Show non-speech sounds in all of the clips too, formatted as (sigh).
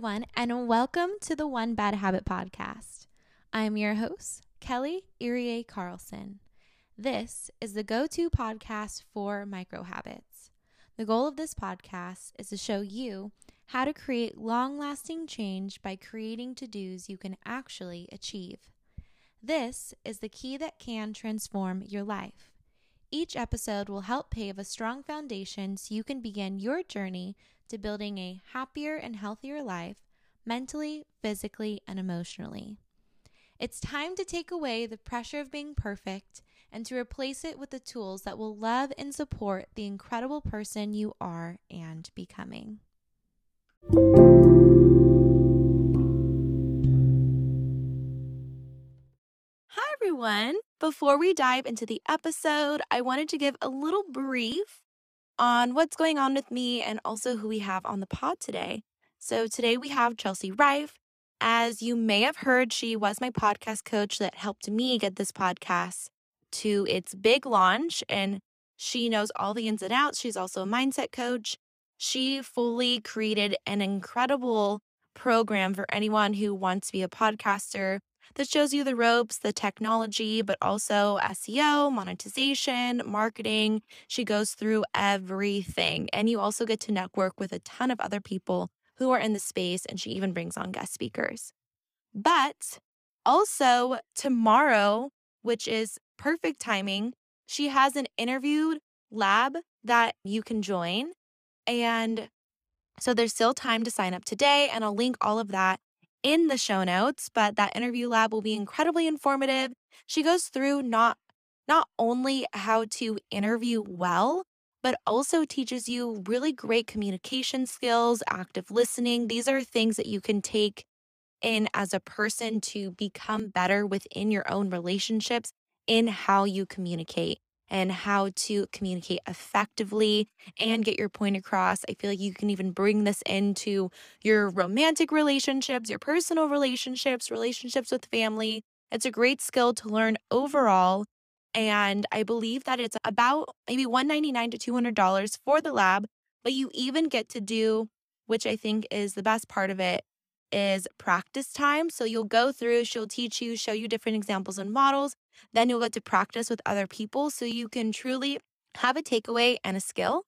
everyone, and welcome to the One Bad Habit podcast. I am your host, Kelly Irie Carlson. This is the go to podcast for micro habits. The goal of this podcast is to show you how to create long lasting change by creating to dos you can actually achieve. This is the key that can transform your life. Each episode will help pave a strong foundation so you can begin your journey to building a happier and healthier life mentally, physically, and emotionally. It's time to take away the pressure of being perfect and to replace it with the tools that will love and support the incredible person you are and becoming. Hi, everyone. Before we dive into the episode, I wanted to give a little brief on what's going on with me and also who we have on the pod today. So, today we have Chelsea Riffe. As you may have heard, she was my podcast coach that helped me get this podcast to its big launch, and she knows all the ins and outs. She's also a mindset coach. She fully created an incredible program for anyone who wants to be a podcaster that shows you the ropes, the technology, but also SEO, monetization, marketing. She goes through everything. And you also get to network with a ton of other people who are in the space, and she even brings on guest speakers. But also, tomorrow, which is perfect timing, she has an interviewed lab that you can join. And so there's still time to sign up today, and I'll link all of that in the show notes, but that interview lab will be incredibly informative. She goes through not not only how to interview well, but also teaches you really great communication skills, active listening. These are things that you can take in as a person to become better within your own relationships in how you communicate and how to communicate effectively and get your point across. I feel like you can even bring this into your romantic relationships, your personal relationships, relationships with family. It's a great skill to learn overall. And I believe that it's about maybe 199 to $200 for the lab, but you even get to do, which I think is the best part of it, is practice time. So you'll go through, she'll teach you, show you different examples and models. Then you'll get to practice with other people so you can truly have a takeaway and a skill.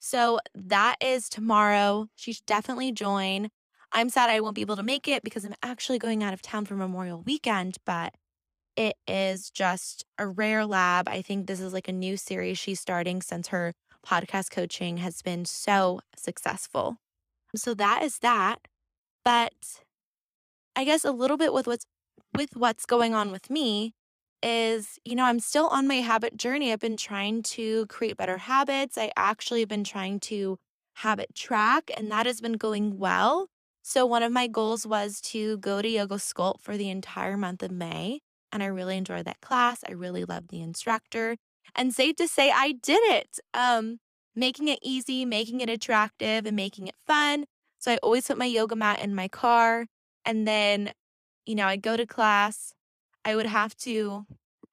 So that is tomorrow. She should definitely join. I'm sad I won't be able to make it because I'm actually going out of town for Memorial Weekend, but it is just a rare lab. I think this is like a new series she's starting since her podcast coaching has been so successful. So that is that. But I guess a little bit with what's with what's going on with me is, you know, I'm still on my habit journey. I've been trying to create better habits. I actually have been trying to habit track, and that has been going well. So, one of my goals was to go to Yoga Sculpt for the entire month of May. And I really enjoyed that class. I really loved the instructor. And safe to say, I did it. Um, making it easy, making it attractive, and making it fun. So I always put my yoga mat in my car. And then, you know, I'd go to class. I would have to,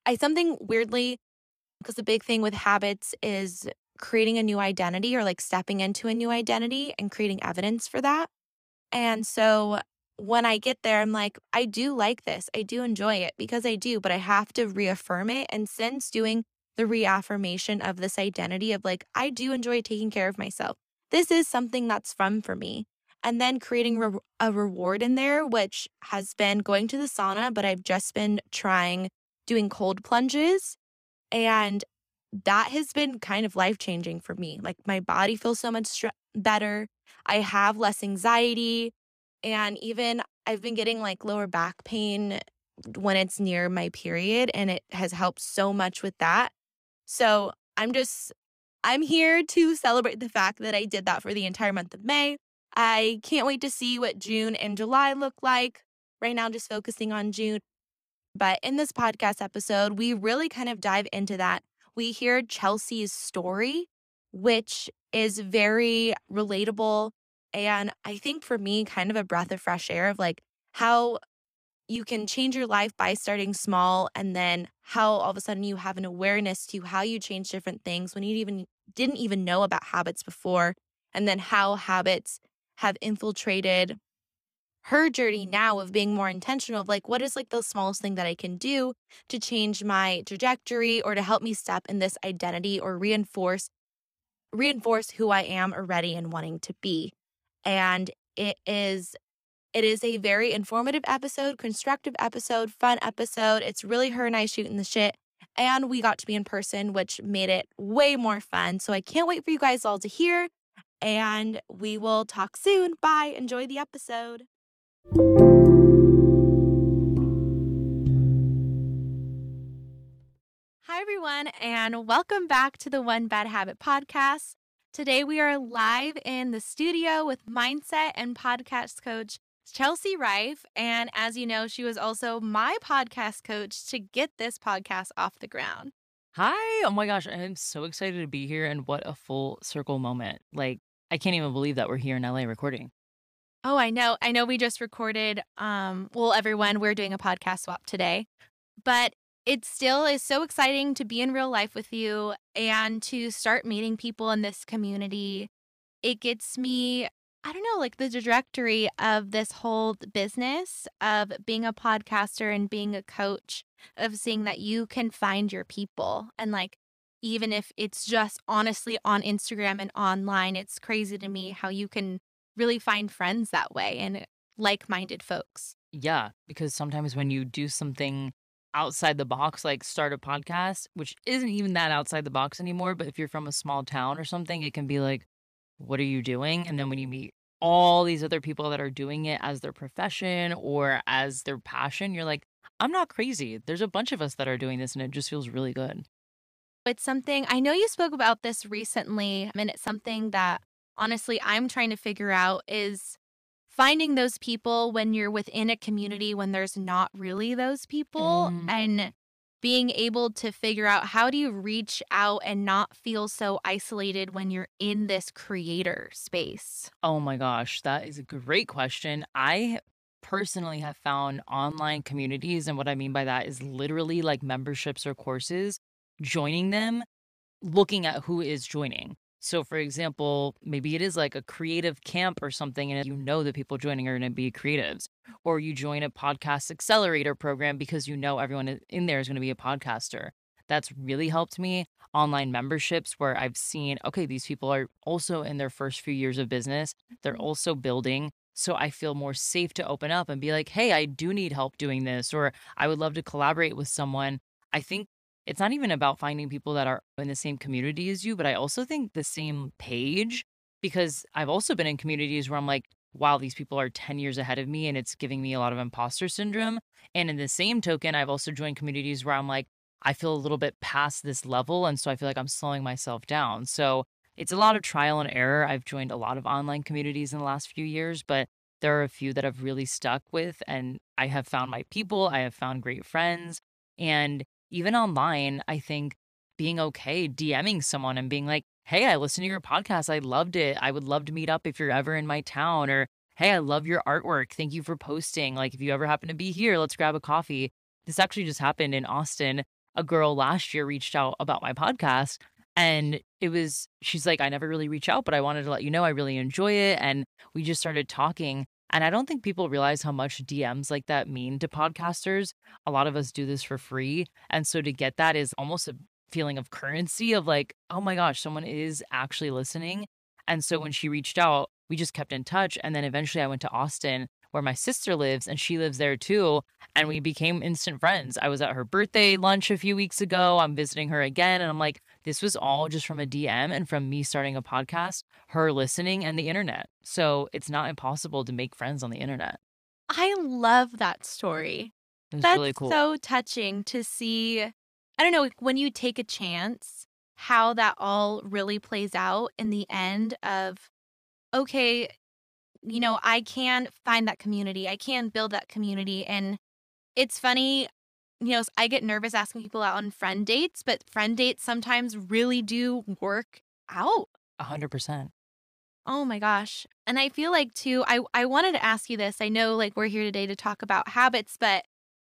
I something weirdly, because the big thing with habits is creating a new identity or like stepping into a new identity and creating evidence for that. And so when I get there, I'm like, I do like this. I do enjoy it because I do, but I have to reaffirm it. And since doing the reaffirmation of this identity of like, I do enjoy taking care of myself, this is something that's fun for me and then creating re- a reward in there, which has been going to the sauna, but I've just been trying doing cold plunges. And that has been kind of life changing for me. Like my body feels so much str- better. I have less anxiety. And even I've been getting like lower back pain when it's near my period, and it has helped so much with that. So I'm just, I'm here to celebrate the fact that I did that for the entire month of May. I can't wait to see what June and July look like. Right now, just focusing on June. But in this podcast episode, we really kind of dive into that. We hear Chelsea's story, which is very relatable. And I think for me, kind of a breath of fresh air of like how you can change your life by starting small and then how all of a sudden you have an awareness to how you change different things when you even didn't even know about habits before and then how habits have infiltrated her journey now of being more intentional of like what is like the smallest thing that I can do to change my trajectory or to help me step in this identity or reinforce reinforce who I am already and wanting to be. And it is it is a very informative episode, constructive episode, fun episode. It's really her and I shooting the shit. And we got to be in person, which made it way more fun. So I can't wait for you guys all to hear. And we will talk soon. Bye. Enjoy the episode. Hi, everyone, and welcome back to the One Bad Habit podcast. Today, we are live in the studio with mindset and podcast coach Chelsea Riffe. And as you know, she was also my podcast coach to get this podcast off the ground. Hi. Oh my gosh. I'm so excited to be here. And what a full circle moment. Like, I can't even believe that we're here in LA recording. Oh, I know. I know we just recorded um well everyone, we're doing a podcast swap today. But it still is so exciting to be in real life with you and to start meeting people in this community. It gets me I don't know, like the trajectory of this whole business of being a podcaster and being a coach, of seeing that you can find your people. And like, even if it's just honestly on Instagram and online, it's crazy to me how you can really find friends that way and like minded folks. Yeah, because sometimes when you do something outside the box, like start a podcast, which isn't even that outside the box anymore, but if you're from a small town or something, it can be like, what are you doing? And then when you meet all these other people that are doing it as their profession or as their passion, you're like, I'm not crazy. There's a bunch of us that are doing this and it just feels really good. It's something I know you spoke about this recently. I mean, it's something that honestly I'm trying to figure out is finding those people when you're within a community when there's not really those people mm. and being able to figure out how do you reach out and not feel so isolated when you're in this creator space? Oh my gosh, that is a great question. I personally have found online communities. And what I mean by that is literally like memberships or courses, joining them, looking at who is joining. So, for example, maybe it is like a creative camp or something, and you know the people joining are going to be creatives, or you join a podcast accelerator program because you know everyone in there is going to be a podcaster. That's really helped me. Online memberships where I've seen, okay, these people are also in their first few years of business, they're mm-hmm. also building. So I feel more safe to open up and be like, hey, I do need help doing this, or I would love to collaborate with someone. I think it's not even about finding people that are in the same community as you, but I also think the same page because I've also been in communities where I'm like, wow, these people are 10 years ahead of me and it's giving me a lot of imposter syndrome. And in the same token, I've also joined communities where I'm like, I feel a little bit past this level. And so I feel like I'm slowing myself down. So it's a lot of trial and error. I've joined a lot of online communities in the last few years, but there are a few that I've really stuck with. And I have found my people, I have found great friends. And even online, I think being okay DMing someone and being like, hey, I listened to your podcast. I loved it. I would love to meet up if you're ever in my town. Or, hey, I love your artwork. Thank you for posting. Like, if you ever happen to be here, let's grab a coffee. This actually just happened in Austin. A girl last year reached out about my podcast. And it was, she's like, I never really reach out, but I wanted to let you know I really enjoy it. And we just started talking. And I don't think people realize how much DMs like that mean to podcasters. A lot of us do this for free. And so to get that is almost a feeling of currency of like, oh my gosh, someone is actually listening. And so when she reached out, we just kept in touch. And then eventually I went to Austin where my sister lives and she lives there too. And we became instant friends. I was at her birthday lunch a few weeks ago. I'm visiting her again. And I'm like, this was all just from a DM and from me starting a podcast, her listening, and the internet. So it's not impossible to make friends on the internet. I love that story. That's really cool. so touching to see. I don't know, when you take a chance, how that all really plays out in the end of, okay, you know, I can find that community. I can build that community. And it's funny, you know, I get nervous asking people out on friend dates, but friend dates sometimes really do work out. A hundred percent. Oh my gosh. And I feel like too, I, I wanted to ask you this. I know like we're here today to talk about habits, but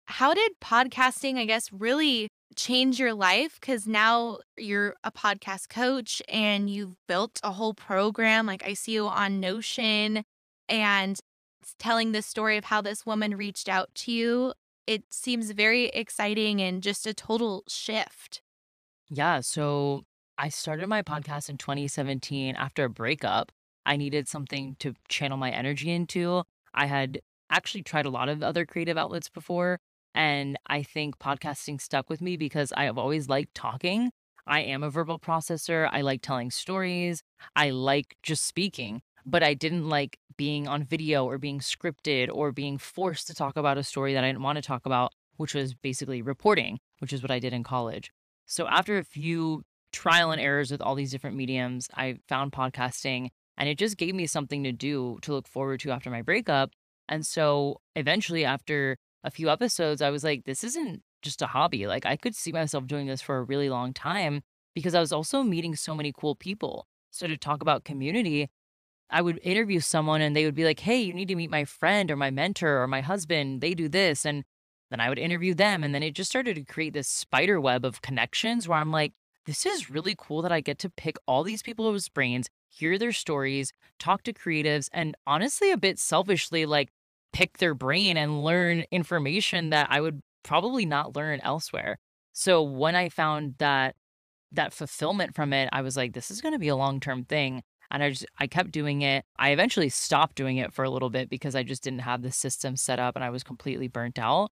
how did podcasting, I guess, really change your life? Because now you're a podcast coach and you've built a whole program. Like I see you on Notion and telling the story of how this woman reached out to you. It seems very exciting and just a total shift. Yeah. So I started my podcast in 2017 after a breakup. I needed something to channel my energy into. I had actually tried a lot of other creative outlets before. And I think podcasting stuck with me because I have always liked talking. I am a verbal processor. I like telling stories. I like just speaking, but I didn't like being on video or being scripted or being forced to talk about a story that I didn't want to talk about, which was basically reporting, which is what I did in college. So after a few trial and errors with all these different mediums, I found podcasting and it just gave me something to do to look forward to after my breakup. And so eventually, after a few episodes, I was like, this isn't just a hobby. Like, I could see myself doing this for a really long time because I was also meeting so many cool people. So, to talk about community, I would interview someone and they would be like, hey, you need to meet my friend or my mentor or my husband. They do this. And then I would interview them. And then it just started to create this spider web of connections where I'm like, this is really cool that I get to pick all these people's brains, hear their stories, talk to creatives, and honestly, a bit selfishly, like pick their brain and learn information that I would probably not learn elsewhere. So when I found that that fulfillment from it, I was like, this is going to be a long-term thing. And I just I kept doing it. I eventually stopped doing it for a little bit because I just didn't have the system set up and I was completely burnt out.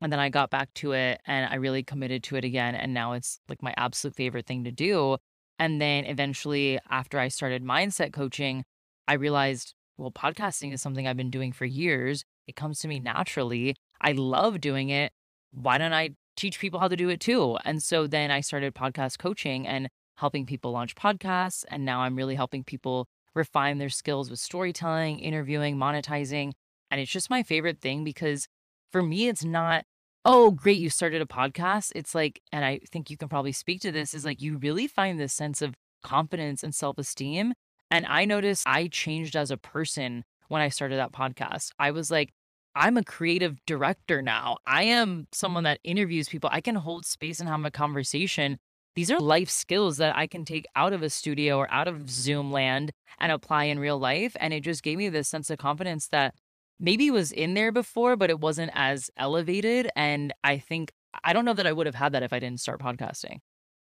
And then I got back to it and I really committed to it again. And now it's like my absolute favorite thing to do. And then eventually, after I started mindset coaching, I realized, well, podcasting is something I've been doing for years. It comes to me naturally. I love doing it. Why don't I teach people how to do it too? And so then I started podcast coaching and helping people launch podcasts. And now I'm really helping people refine their skills with storytelling, interviewing, monetizing. And it's just my favorite thing because for me, it's not, oh, great, you started a podcast. It's like, and I think you can probably speak to this, is like you really find this sense of confidence and self esteem. And I noticed I changed as a person when I started that podcast. I was like, I'm a creative director now. I am someone that interviews people. I can hold space and have a conversation. These are life skills that I can take out of a studio or out of Zoom land and apply in real life. And it just gave me this sense of confidence that maybe was in there before, but it wasn't as elevated. And I think, I don't know that I would have had that if I didn't start podcasting.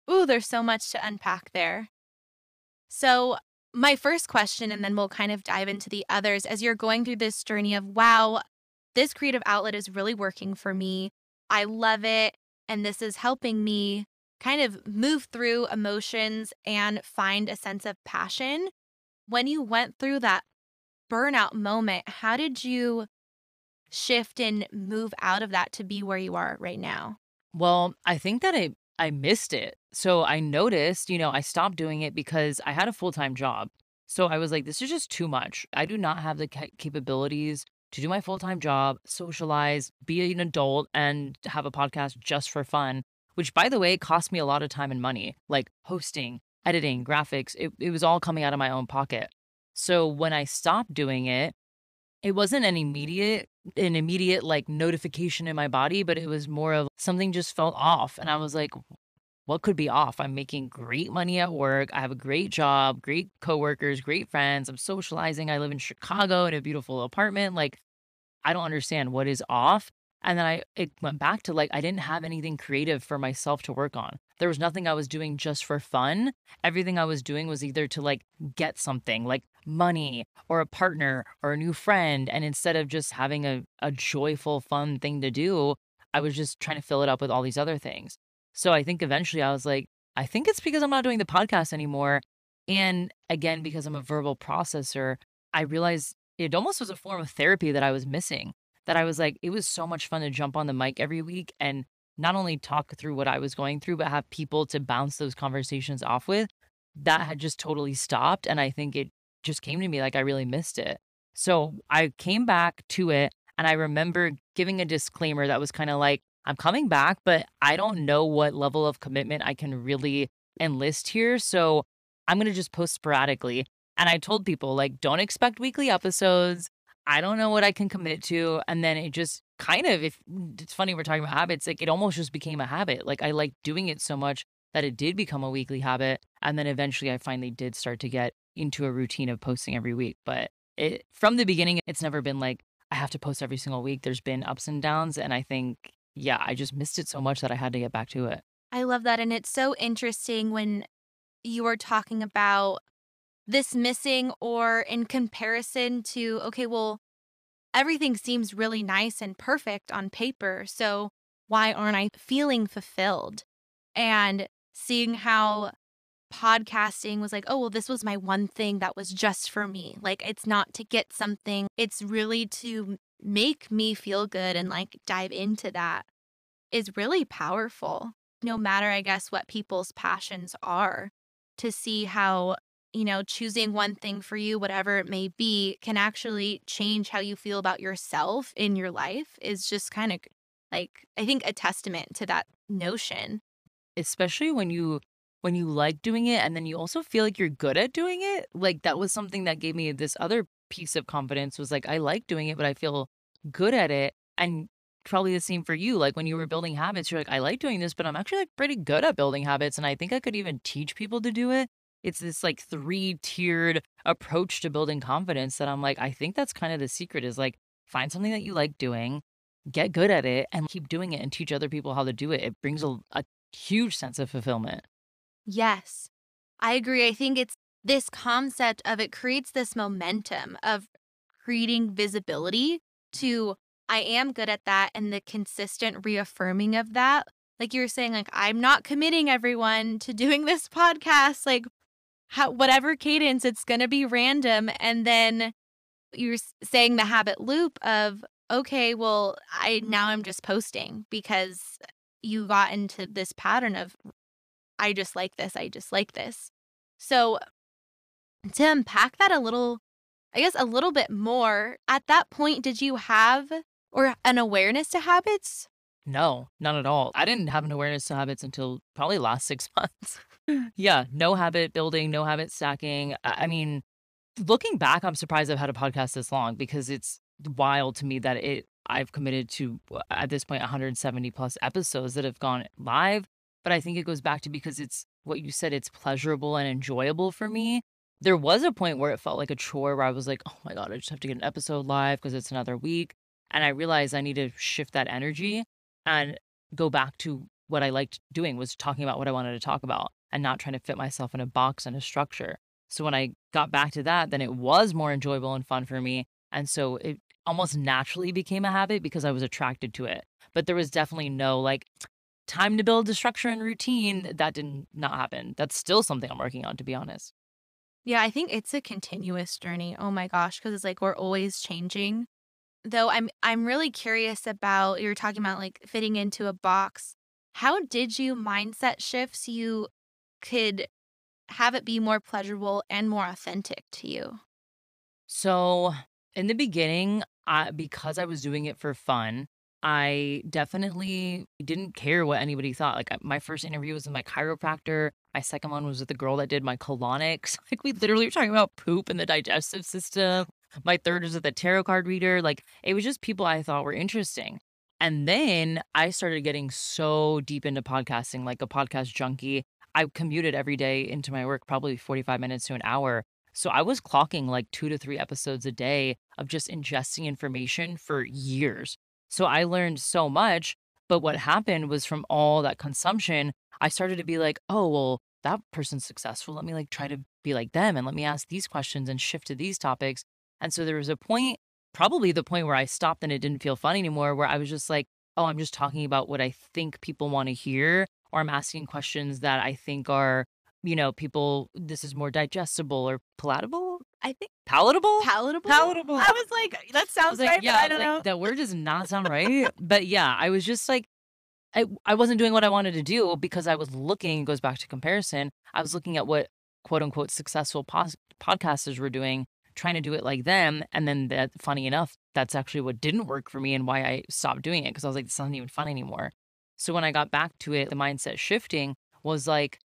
Ooh, there's so much to unpack there. So, my first question, and then we'll kind of dive into the others as you're going through this journey of, wow, this creative outlet is really working for me. I love it. And this is helping me kind of move through emotions and find a sense of passion. When you went through that burnout moment, how did you shift and move out of that to be where you are right now? Well, I think that I I missed it. So I noticed, you know, I stopped doing it because I had a full-time job. So I was like this is just too much. I do not have the capabilities to do my full-time job, socialize, be an adult and have a podcast just for fun, which by the way cost me a lot of time and money, like hosting, editing, graphics. It it was all coming out of my own pocket. So when I stopped doing it, it wasn't an immediate an immediate like notification in my body, but it was more of something just felt off and I was like what could be off? I'm making great money at work. I have a great job, great coworkers, great friends. I'm socializing. I live in Chicago in a beautiful apartment. Like I don't understand what is off. And then I it went mm-hmm. back to like I didn't have anything creative for myself to work on. There was nothing I was doing just for fun. Everything I was doing was either to like get something like money or a partner or a new friend. And instead of just having a, a joyful, fun thing to do, I was just trying to fill it up with all these other things. So I think eventually I was like, I think it's because I'm not doing the podcast anymore. And again, because I'm a verbal processor, I realized it almost was a form of therapy that I was missing that I was like, it was so much fun to jump on the mic every week and not only talk through what I was going through, but have people to bounce those conversations off with. That had just totally stopped. And I think it just came to me like I really missed it. So I came back to it and I remember giving a disclaimer that was kind of like, I'm coming back, but I don't know what level of commitment I can really enlist here. So I'm going to just post sporadically. And I told people, like, don't expect weekly episodes. I don't know what I can commit to. And then it just kind of, if it's funny, we're talking about habits, like it almost just became a habit. Like I like doing it so much that it did become a weekly habit. And then eventually I finally did start to get into a routine of posting every week. But it, from the beginning, it's never been like I have to post every single week. There's been ups and downs. And I think, yeah, I just missed it so much that I had to get back to it. I love that. And it's so interesting when you are talking about this missing or in comparison to, okay, well, everything seems really nice and perfect on paper. So why aren't I feeling fulfilled? And seeing how podcasting was like, oh, well, this was my one thing that was just for me. Like, it's not to get something, it's really to make me feel good and like dive into that is really powerful. No matter, I guess, what people's passions are, to see how, you know, choosing one thing for you, whatever it may be, can actually change how you feel about yourself in your life is just kind of like, I think, a testament to that notion. Especially when you when you like doing it and then you also feel like you're good at doing it. Like that was something that gave me this other piece of confidence was like I like doing it, but I feel good at it. And probably the same for you. Like when you were building habits, you're like, I like doing this, but I'm actually like pretty good at building habits. And I think I could even teach people to do it. It's this like three tiered approach to building confidence that I'm like, I think that's kind of the secret is like find something that you like doing, get good at it, and keep doing it and teach other people how to do it. It brings a, a huge sense of fulfillment. Yes, I agree. I think it's this concept of it creates this momentum of creating visibility to I am good at that and the consistent reaffirming of that. Like you were saying, like, I'm not committing everyone to doing this (laughs) podcast. Like, how, whatever cadence, it's going to be random. And then you're saying the habit loop of, okay, well, I now I'm mm-hmm. just posting because you got into this pattern of, I just like this, I just like this. So to unpack that a little, I guess a little bit more, at that point, did you have or an awareness to habits? No, not at all. I didn't have an awareness to habits until probably last six (laughs) months. (laughs) yeah, no habit building, no habit stacking. I mean, looking back, I'm surprised I've had a podcast this long because it's wild to me that it I've committed to uh, at this point 170 plus episodes that have gone live. But I think it goes back to because it's what you said, it's pleasurable and enjoyable for me. There was a point where it felt like a chore where I was like, oh my God, I just have to get an episode live because it's another week. And I realized I need to shift that energy and go back to what I liked doing was talking about what I wanted to talk about and not trying to fit myself in a box and a structure. So when I got back to that, then it was more enjoyable and fun for me. And so it almost naturally became a habit because I was attracted to it. But there was definitely no like time to build a structure and routine. That did not happen. That's still something I'm working on, to be honest. Yeah, I think it's a continuous journey. Oh my gosh, because it's like we're always changing though I'm I'm really curious about you're talking about like fitting into a box. How did you mindset shift so you could have it be more pleasurable and more authentic to you? So, in the beginning, I, because I was doing it for fun, I definitely didn't care what anybody thought. Like my first interview was with my chiropractor. My second one was with the girl that did my colonics. (laughs) Like we literally were talking about poop and the digestive system. My third was with a tarot card reader. Like it was just people I thought were interesting. And then I started getting so deep into podcasting, like a podcast junkie. I commuted every day into my work, probably 45 minutes to an hour. So I was clocking like two to three episodes a day of just ingesting information for years. So I learned so much. But what happened was from all that consumption, I started to be like, oh, well, that person's successful. Let me like try to be like them and let me ask these questions and shift to these topics. And so there was a point, probably the point where I stopped and it didn't feel fun anymore, where I was just like, oh, I'm just talking about what I think people want to hear, or I'm asking questions that I think are, you know, people, this is more digestible or palatable. I think palatable. Palatable. Palatable. I was like, that sounds like, right. yeah, I don't like, know. That word does not sound (laughs) right. but yeah, I was just like, I, I wasn't doing what I wanted to do because I was looking, goes back to comparison. I was looking at what quote unquote successful pos- podcasters were doing trying to do it like them. And then that funny enough, that's actually what didn't work for me and why I stopped doing it because I was like, this isn't even fun anymore. So when I got back to it, the mindset shifting was like,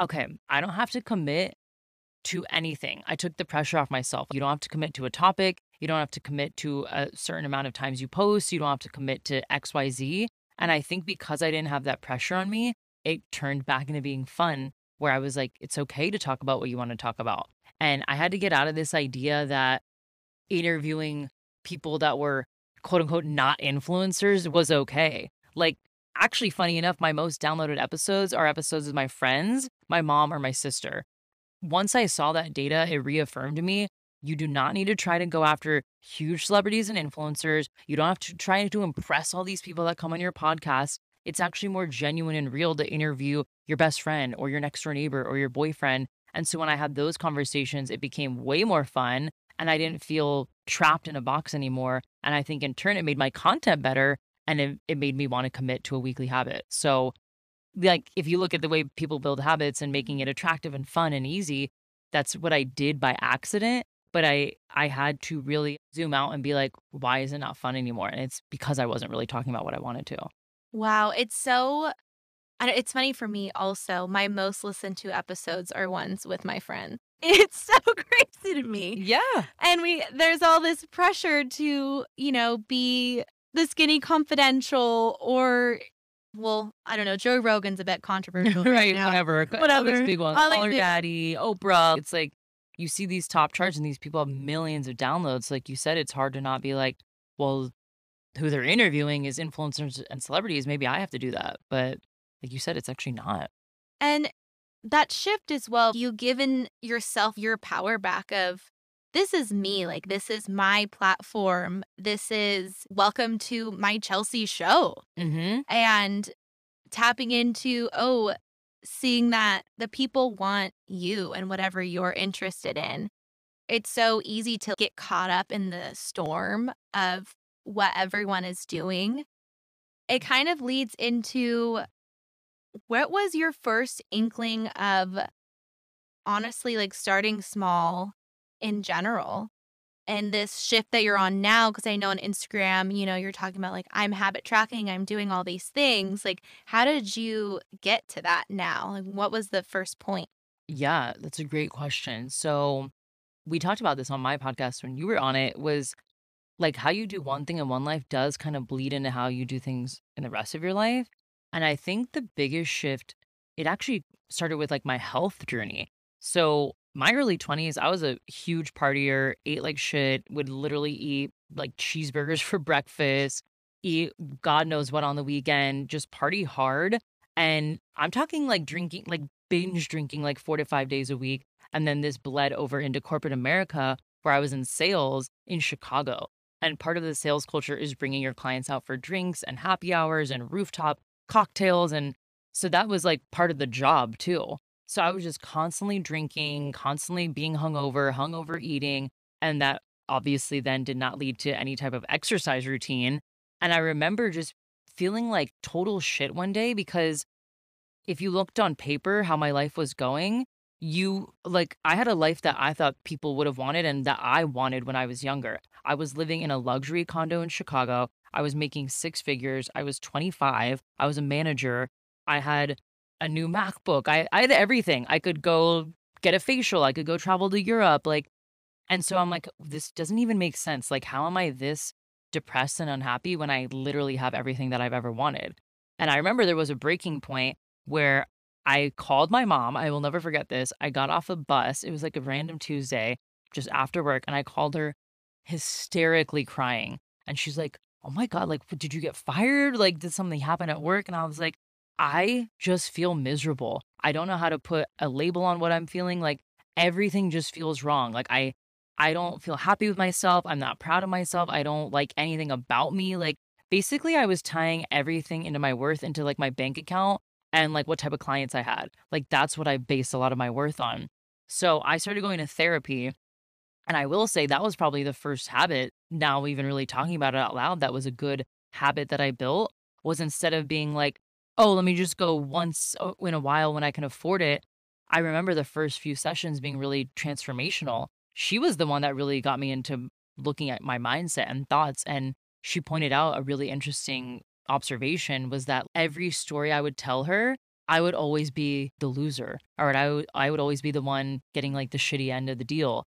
okay, I don't have to commit to anything. I took the pressure off myself. You don't have to commit to a topic. You don't have to commit to a certain amount of times you post. You don't have to commit to XYZ. And I think because I didn't have that pressure on me, it turned back into being fun where I was like, it's okay to talk about what you want to talk about. And I had to get out of this idea that interviewing people that were quote unquote not influencers was okay. Like, actually, funny enough, my most downloaded episodes are episodes with my friends, my mom, or my sister. Once I saw that data, it reaffirmed me you do not need to try to go after huge celebrities and influencers. You don't have to try to impress all these people that come on your podcast. It's actually more genuine and real to interview your best friend or your next door neighbor or your boyfriend. And so when I had those conversations, it became way more fun and I didn't feel trapped in a box anymore. And I think in turn, it made my content better and it, it made me want to commit to a weekly habit. So, like, if you look at the way people build habits and making it attractive and fun and easy, that's what I did by accident but I I had to really zoom out and be like, why is it not fun anymore? And it's because I wasn't really talking about what I wanted to. Wow, it's so it's funny for me also. My most listened to episodes are ones with my friends. (laughs) It's so (laughs) crazy to me. Yeah. And we there's all this pressure to, you know, be the skinny confidential or well, I don't know. Joe Rogan's a bit (laughs) controversial. right. now. Whatever. Whatever. Big ones. All like Call daddy, Oprah. It's like you see these top charts and these people have millions of downloads. Like you said, it's hard to not be like, well, who they're interviewing is influencers and celebrities. Maybe I have to do that. But like you said, it's actually not. And that shift as well, you given yourself your power back of this is me, like this is my platform. This is welcome to my Chelsea show. Mm-hmm. And tapping into, oh, seeing that the people want you and whatever you're interested in. It's so easy to get caught up in the storm of what everyone is doing. It kind of leads into what was your first inkling of honestly like starting small in general and this shift that you're on now because i know on instagram you know you're talking about like i'm habit tracking i'm doing all these things like how did you get to that now like what was the first point Yeah, that's a great question. So we talked about this on my podcast when you were on it was like how you do one thing in one life does kind of bleed into how you do things in the rest of your life. And I think the biggest shift, it actually started with like my health journey. So my early 20s, I was a huge partier, ate like shit, would literally eat like cheeseburgers (laughs) for breakfast, eat God knows what on the weekend, just party hard. And I'm talking like drinking, like binge drinking like four to five days a week. And then this bled over into corporate America where I was in sales in Chicago. And part of the sales culture is bringing your clients out for drinks and happy hours and rooftop cocktails. And so that was like part of the job too. So I was just constantly drinking, constantly being hungover, hungover eating. And that obviously then did not lead to any type of exercise routine. And I remember just feeling like total shit one day because if you looked on paper how my life was going, you like I had a life that I thought people would have wanted and that I wanted when I was younger. I was living in a luxury condo in Chicago. I was making six figures. I was 25. I was a manager. I had a new MacBook. I, I had everything. I could go get a facial. I could go travel to Europe. Like, and so I'm like, this doesn't even make sense. Like, how am I this depressed and unhappy when I literally have everything that I've ever wanted? And I remember there was a breaking point where I called my mom. I will never forget this. I got off a bus. It was like a random Tuesday just after work. And I called her hysterically crying. And she's like, Oh my God, like, did you get fired? Like, did something happen at work? And I was like, I just feel miserable. I don't know how to put a label on what I'm feeling. Like, everything just feels wrong. Like, I, I don't feel happy with myself. I'm not proud of myself. I don't like anything about me. Like, basically, I was tying everything into my worth into like my bank account and like what type of clients I had. Like that's what I based a lot of my worth on. So I started going to therapy. And I will say that was probably the first habit, now even really talking about it out loud, that was a good habit that I built was instead of being like, oh, let me just go once in a while when I can afford it. I remember the first few sessions being really transformational. She was the one that really got me into looking at my mindset and thoughts. And she pointed out a really interesting observation was that every story I would tell her, I would always be the loser, or I would, I would always be the one getting like the shitty end of the deal.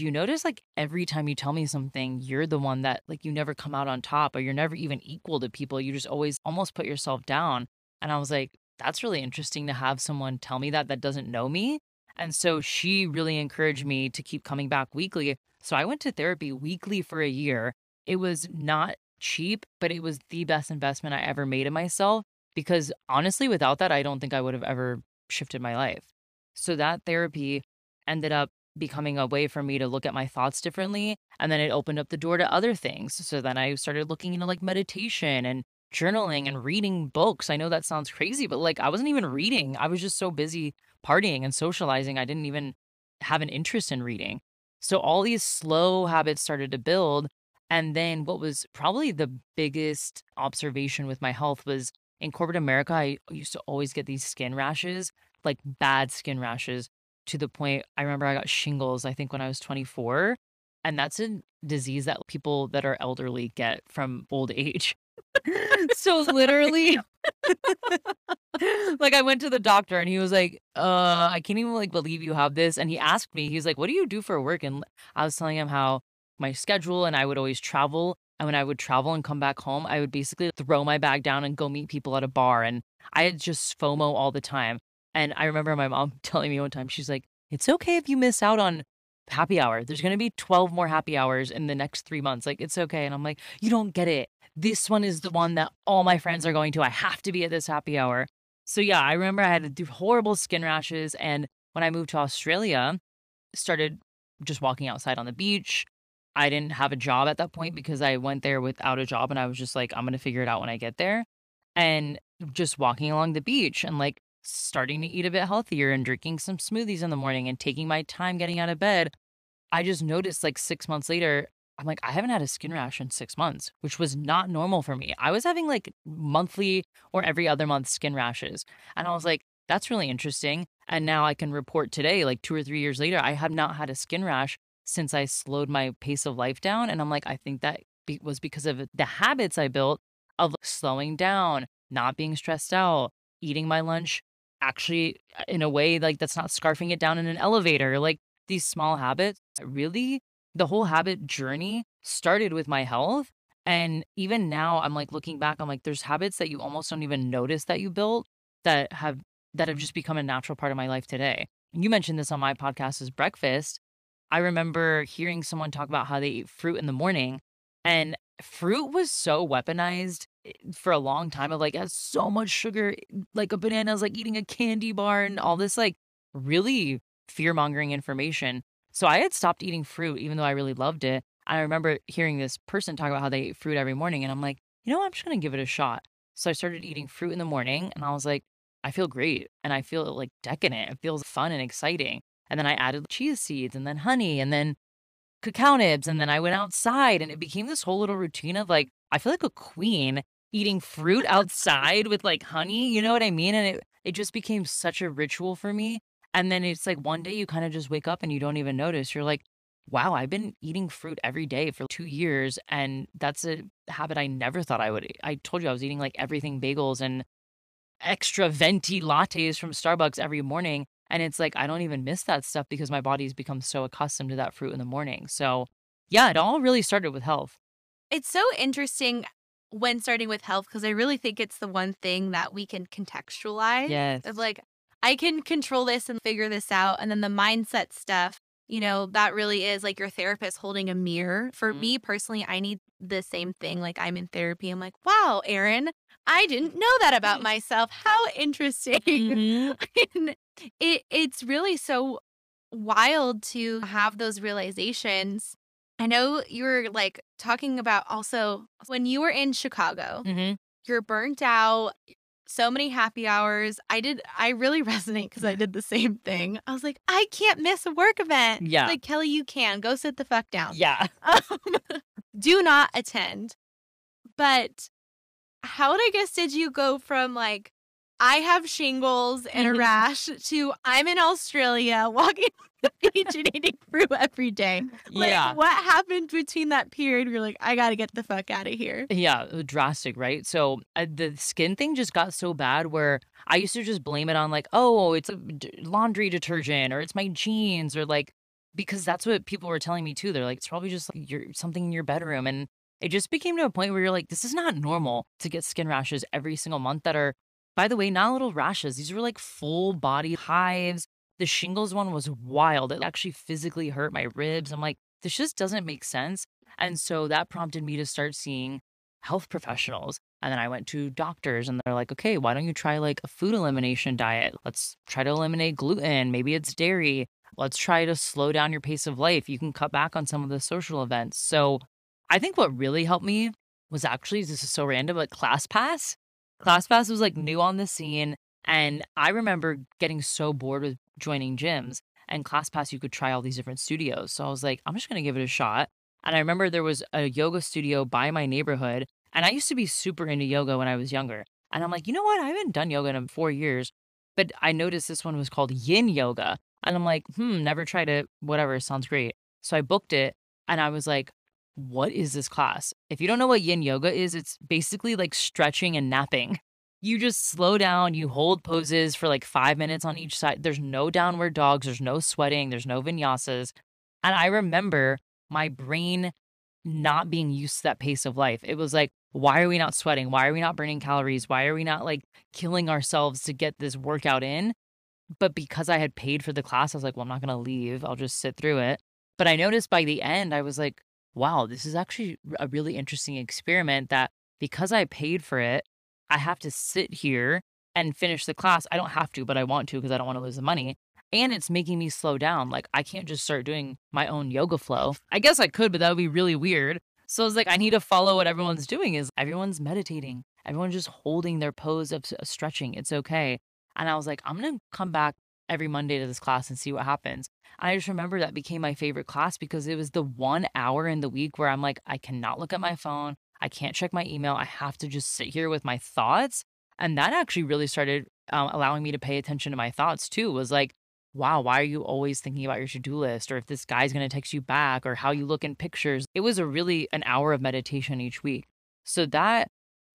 Do you notice like every time you tell me something, you're the one that like you never come out on top or you're never even equal to people. You just always almost put yourself down. And I was like, that's really interesting to have someone tell me that that doesn't know me. And so she really encouraged me to keep coming back weekly. So I went to therapy weekly for a year it was not cheap, but it was the best investment I ever made in myself because honestly, without that, I don't think I would have ever shifted my life. So that therapy ended up becoming a way for me to look at my thoughts differently. And then it opened up the door to other things. So then I started looking into like meditation and journaling and reading books. I know that sounds crazy, but like I wasn't even reading. I was just so busy partying and socializing. I didn't even have an interest in reading. So all these slow habits started to build. And then what was probably the biggest observation with my health was in corporate America, I used to always get these skin rashes, like bad skin rashes to the point I remember I got shingles, I think when I was 24. And that's a disease that people that are elderly get from old age. (laughs) so (laughs) literally (laughs) like I went to the doctor and he was like, uh, I can't even like believe you have this. And he asked me, he's like, What do you do for work? And I was telling him how my schedule and I would always travel. And when I would travel and come back home, I would basically throw my bag down and go meet people at a bar. And I had just FOMO all the time. And I remember my mom (laughs) telling me one time, she's like, It's okay if you miss out on happy hour. There's going to be 12 more happy hours in the next three months. Like, it's okay. And I'm like, You don't get it. This one is the one that all my friends are going to. I have to be at this happy hour. So, yeah, I remember I had to do horrible skin rashes. And when I moved to Australia, started just walking outside on the beach. I didn't have a job at that point because I went there without a job and I was just like, I'm going to figure it out when I get there. And just walking along the beach and like starting to eat a bit healthier and drinking some smoothies in the morning and taking my time getting out of bed, I just noticed like six months later, I'm like, I haven't had a skin rash in six months, which was not normal for me. I was having like monthly or every other month skin rashes. And I was like, that's really interesting. And now I can report today, like two or three years later, I have not had a skin rash since I slowed my pace of life down. And I'm like, I think that be- was because of the habits I built of slowing down, not being stressed out, eating my lunch actually uh, in a way like that's not scarfing it down in an elevator. Like these small habits, really, the whole habit journey started with my health. And even now, I'm like looking back, I'm like, there's habits that you almost don't even notice that you built that have that have just become a natural part of my life today. You mentioned this on my podcast as breakfast. I remember hearing someone talk about how they eat fruit in the morning, and fruit was so weaponized for a long time of like has so much sugar eh, like a banana is like eating a candy bar and all this like really fear-mongering information. So i had stopped eating fruit even though i really loved it. I remember hearing this person talk about how they eat fruit every morning and i'm like you know i'm just gonna give it a shot. So i started eating fruit in the morning and i was like i feel great and i feel like decadent. It feels fun and exciting. And then i added chia seeds and then honey and then cacao nibs and then I went outside and it became this whole little routine of like I feel like a queen eating fruit outside with like honey, you know what I mean? And it it just became such a ritual for me. And then it's like one day you kind of just wake up and you don't even notice. You're like, wow, I've been eating fruit every day for two years. And that's a habit I never thought I would. I told you I was eating like everything bagels and extra venti lattes from Starbucks every morning. And it's like, I don't even miss that stuff because my body's become so accustomed to that fruit in the morning. So, yeah, it all really started with health. It's so interesting when starting with health because I really think it's the one thing that we can contextualize. Yes. Of like, I can control this and figure this out. And then the mindset stuff, you know, that really is like your therapist holding a mirror. For Mhm. me personally, I need the same thing. Like, I'm in therapy. I'm like, wow, Erin, I didn't know that about myself. How interesting. (laughs) Mhm. It it's really so wild to have those realizations. I know you were like talking about also when you were in Chicago, Mhm. you're burnt out, so many happy hours. I did I really (laughs) resonate because I did the same thing. I was like, I can't miss a work event. Yeah. Like Kelly, you can. Go sit the fuck down. Yeah. (laughs) Um, do not attend. But how I guess did you go from like I have shingles and a rash to I'm in Australia (laughs) walking the beach and eating fruit every day? Like, yeah. What happened between that period? You're like, I got to get the fuck out of here. Yeah, uh, drastic, right? So uh, the skin thing just got so bad where I used to just blame it on like, oh, it's a d- laundry detergent or it's my jeans or like because that's what people were telling me too. They're like, it's probably just like your something in your bedroom, and it just became to a point where you're like, this is not normal to get skin rashes every single month that are, by the way, not little rashes. These were like full body hives. The shingles one was wild. It actually physically hurt my ribs. I'm like, this just doesn't make sense. And so that prompted me to start seeing health professionals. And then I went to doctors and they're like, okay, why don't you try like a food elimination diet? Let's try to eliminate gluten. Maybe it's dairy. Let's try to slow down your pace of life. You can cut back on some of the social events. So I think what really helped me was actually, this is so random, but ClassPass. ClassPass was like new on the scene. And I remember getting so bored with joining gyms and ClassPass, you could try all these different studios. So I was like, I'm just going to give it a shot. And I remember there was a yoga studio by my neighborhood. And I used to be super into yoga when I was younger. And I'm like, you know what? I haven't done yoga in four years. But I noticed this one was called yin yoga. And I'm like, hmm, never tried it. Whatever, sounds great. So I booked it and I was like, what is this class? If you don't know what yin yoga is, it's basically like stretching and napping. You just slow down, you hold poses for like five minutes on each side. There's no downward dogs, there's no sweating, there's no vinyasas. And I remember my brain not being used to that pace of life. It was like, why are we not sweating? Why are we not burning calories? Why are we not like killing ourselves to get this workout in? But because I had paid for the class, I was like, well, I'm not going to leave. I'll just sit through it. But I noticed by the end, I was like, wow, this is actually a really interesting experiment that because I paid for it, I have to sit here and finish the class. I don't have to, but I want to because I don't want to lose the money. And it's making me slow down. Like I can't just start doing my own yoga flow. I guess I could, but that would be really weird. So it's like I need to follow what everyone's doing is everyone's meditating. Everyone's just holding their pose of stretching. It's okay. And I was like, I'm going to come back every Monday to this class and see what happens. I just remember that became my favorite class because it was the one hour in the week where I'm like, I cannot look at my phone. I can't check my email. I have to just sit here with my thoughts. And that actually really started um, allowing me to pay attention to my thoughts too. Was like, wow, why are you always thinking about your to do list or if this guy's going to text you back or how you look in pictures? It was a really an hour of meditation each week. So that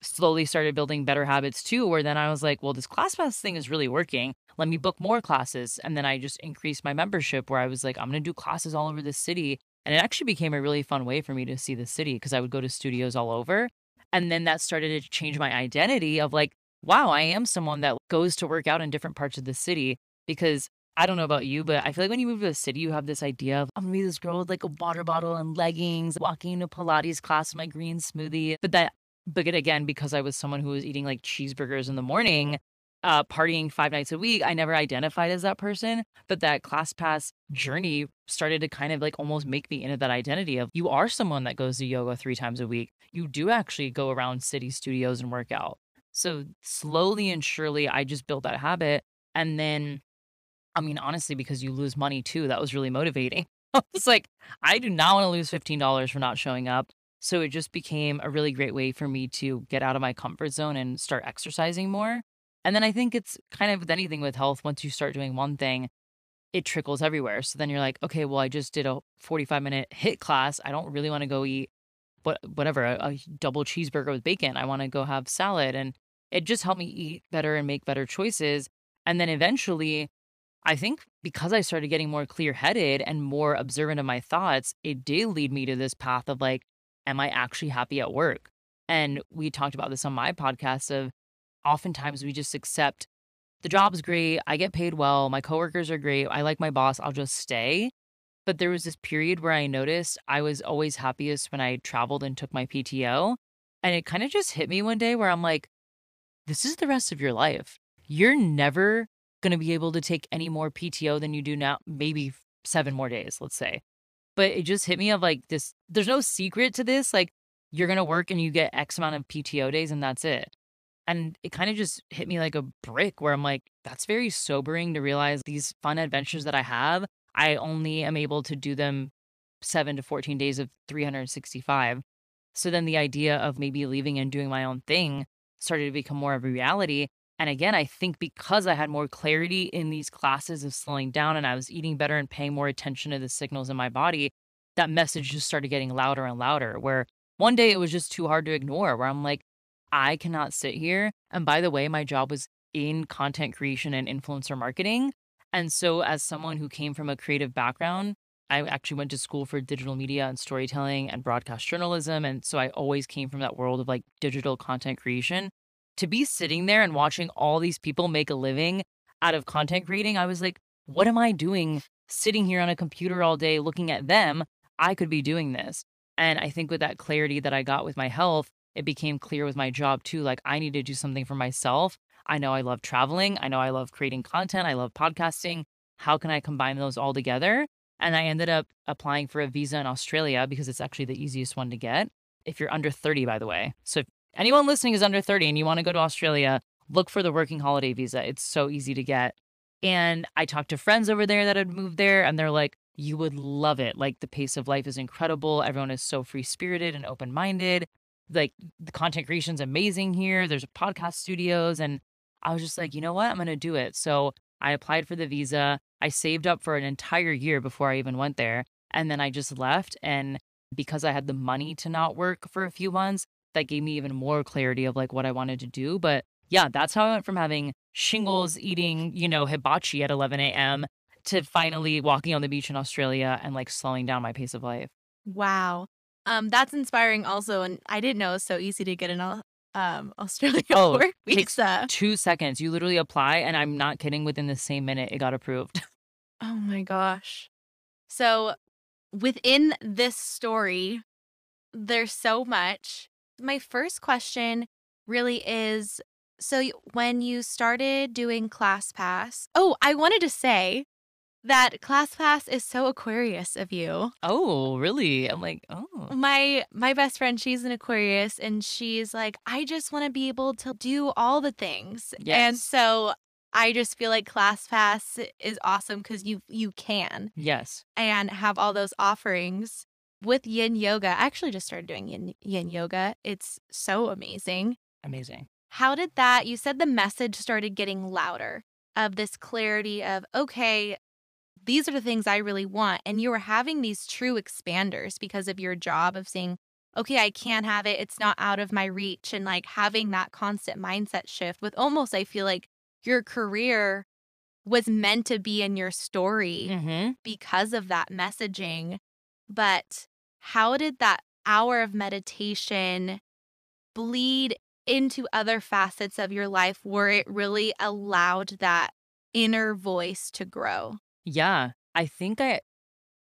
slowly started building better habits too, where then I was like, well, this ClassPass thing is really working. Let me book more classes. And then I just increased my membership where I was like, I'm going to do classes all over the city. And it actually became a really fun way for me to see the city because I would go to studios all over. And then that started to change my identity of like, wow, I am someone that goes to work out in different parts of the city because I don't know about you, but I feel like when you move to a city, you have this idea of I'm gonna be this girl with like a water bottle and leggings, walking into Pilates class with my green smoothie. But that but again, because I was someone who was eating like cheeseburgers in the morning, uh, partying five nights a week, I never identified as that person. But that ClassPass journey started to kind of like almost make me into that identity of you are someone that goes to yoga three times a week. You do actually go around city studios and work out. So slowly and surely, I just built that habit. And then, I mean, honestly, because you lose money too, that was really motivating. (laughs) it's like, I do not want to lose $15 for not showing up. So it just became a really great way for me to get out of my comfort zone and start exercising more. And then I think it's kind of with anything with health, once you start doing one thing, it trickles everywhere. So then you're like, okay, well, I just did a 45 minute HIIT class. I don't really want to go eat what whatever, a, a double cheeseburger with bacon. I want to go have salad. And it just helped me eat better and make better choices. And then eventually, I think because I started getting more clear headed and more observant of my thoughts, it did lead me to this path of like, am I actually happy at work? And we talked about this on my podcast of oftentimes we just accept the job's great, I get paid well, my coworkers are great, I like my boss, I'll just stay. But there was this period where I noticed I was always happiest when I traveled and took my PTO. And it kind of just hit me one day where I'm like, this is the rest of your life. You're never going to be able to take any more PTO than you do now, maybe seven more days, let's say. But it just hit me of like this there's no secret to this. Like you're to work and you get X amount of PTO days and that's it. And it kind of just hit me like a brick where I'm like, that's very sobering to realize these fun adventures that I have, I only am able to do them seven to 14 days of 365. So then the idea of maybe leaving and doing my own thing started to become more of a reality. And again, I think because I had more clarity in these classes of slowing down and I was eating better and paying more attention to the signals in my body, that message just started getting louder and louder. Where one day it was just too hard to ignore, where I'm like, I cannot sit here. And by the way, my job was in content creation and influencer marketing. And so, as someone who came from a creative background, I actually went to school for digital media and storytelling and broadcast journalism. And so I always came from that world of like digital content creation to be sitting there and watching all these people make a living out of content creating, I was like, what am I doing sitting here on a computer all day looking at them? I could be doing this. And I think with that clarity that I got with my health, it became clear with my job too. Like, I need to do something for myself. I know I love traveling. I know I love creating content. I love podcasting. How can I combine those all together? And I ended up applying for a visa in Australia because it's actually the easiest one to get if you're under 30, by the way. So if anyone listening is under 30 and you want to go to Australia, look for the working holiday visa. It's so easy to get. And I talked to friends over there that had moved there, and they're like, you would love it. Like the pace of life is incredible. Everyone is so free spirited and open minded. Like the content creation's amazing here. There's podcast studios. And I was just like, you know what? I'm going to do it. So I applied for the visa. I saved up for an entire year before I even went there. And then I just left. And because I had the money to not work for a few months, that gave me even more clarity of like what I wanted to do. But yeah, that's how I went from having shingles, eating, you know, hibachi at 11 a.m. to finally walking on the beach in Australia and like slowing down my pace of life. Wow. Um, that's inspiring also. And I didn't know it was so easy to get an um (laughs) Australia Oh, work takes visa. two seconds. You literally apply, and I'm not kidding. Within the same minute, it got approved. (laughs) Oh my gosh. So within this story, there's so much. My first question really is so when you started doing ClassPass, oh, I wanted to say that ClassPass is so Aquarius of you. oh, really? I'm like, oh, My my best friend, she's an Aquarius and she's like, I just want to be able to do all the things. Yes. And so I just feel like ClassPass is awesome because you you can yes. and have all those offerings with yin yoga. I actually just started doing yin, yin yoga. It's so amazing. Amazing. How did that? You said the message started getting louder of this clarity of, okay, these are the things I really want. And you were having these true expanders because of your job of saying, okay, I can have it. It's not out of my reach. And like having that constant mindset shift with almost, I feel like your career was meant to be in your story Mm-hmm. because of that messaging. But how did that hour of meditation bleed into other facets of your life where it really allowed that inner voice to grow? Yeah. I think I,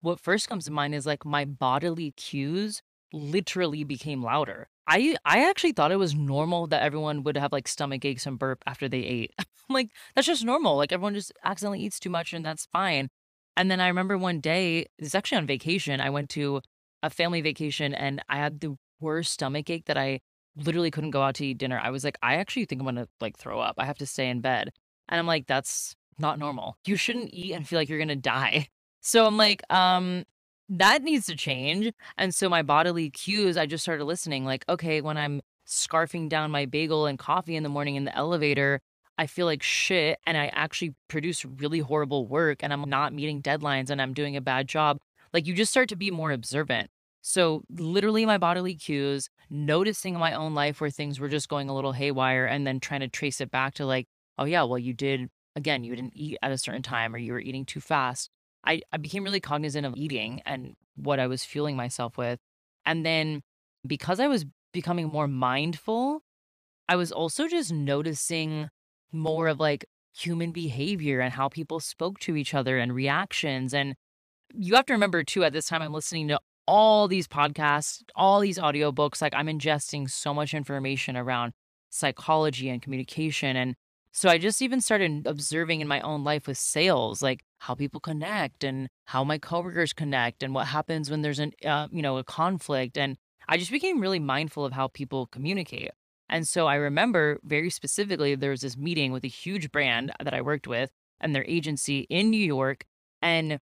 what first comes to mind is like my bodily cues literally became louder. I I actually thought it was normal that everyone would have like stomach aches and burp after they ate. (laughs) Like, that's just normal. Like everyone just accidentally eats too much and that's fine. And then I remember one day, it's actually on vacation. I went to a family vacation and I had the worst stomach ache that I literally couldn't go out to eat dinner. I was like, I actually think I'm gonna like throw up. I have to stay in bed. And I'm like, that's not normal. You shouldn't eat and feel like you're gonna die. (laughs) So I'm like, um, that needs to change. And so my bodily cues, I just started listening. Like, okay, when I'm scarfing down my bagel and coffee in the morning in the elevator, I feel like shit and I actually produce really horrible work and I'm not meeting deadlines and I'm doing a bad job. Like, you just start to be more observant. So, literally, my bodily cues, noticing my own life where things were just going a little haywire and then trying to trace it back to like, oh, yeah, well, you did, again, you didn't eat at a certain time or you were eating too fast. I, I became really cognizant of eating and what I was fueling myself with. And then because I was becoming more mindful, I was also just noticing more of like human behavior and how people spoke to each other and reactions. And you have to remember too, at this time, I'm listening to all these podcasts, all these audiobooks. Like I'm ingesting so much information around psychology and communication. And so I just even started observing in my own life with sales, like how people connect and how my coworkers connect and what happens when there's an, uh, you know, a conflict. And I just became really mindful of how people communicate. And so I remember very specifically there was this meeting with a huge brand that I worked with and their agency in New York. And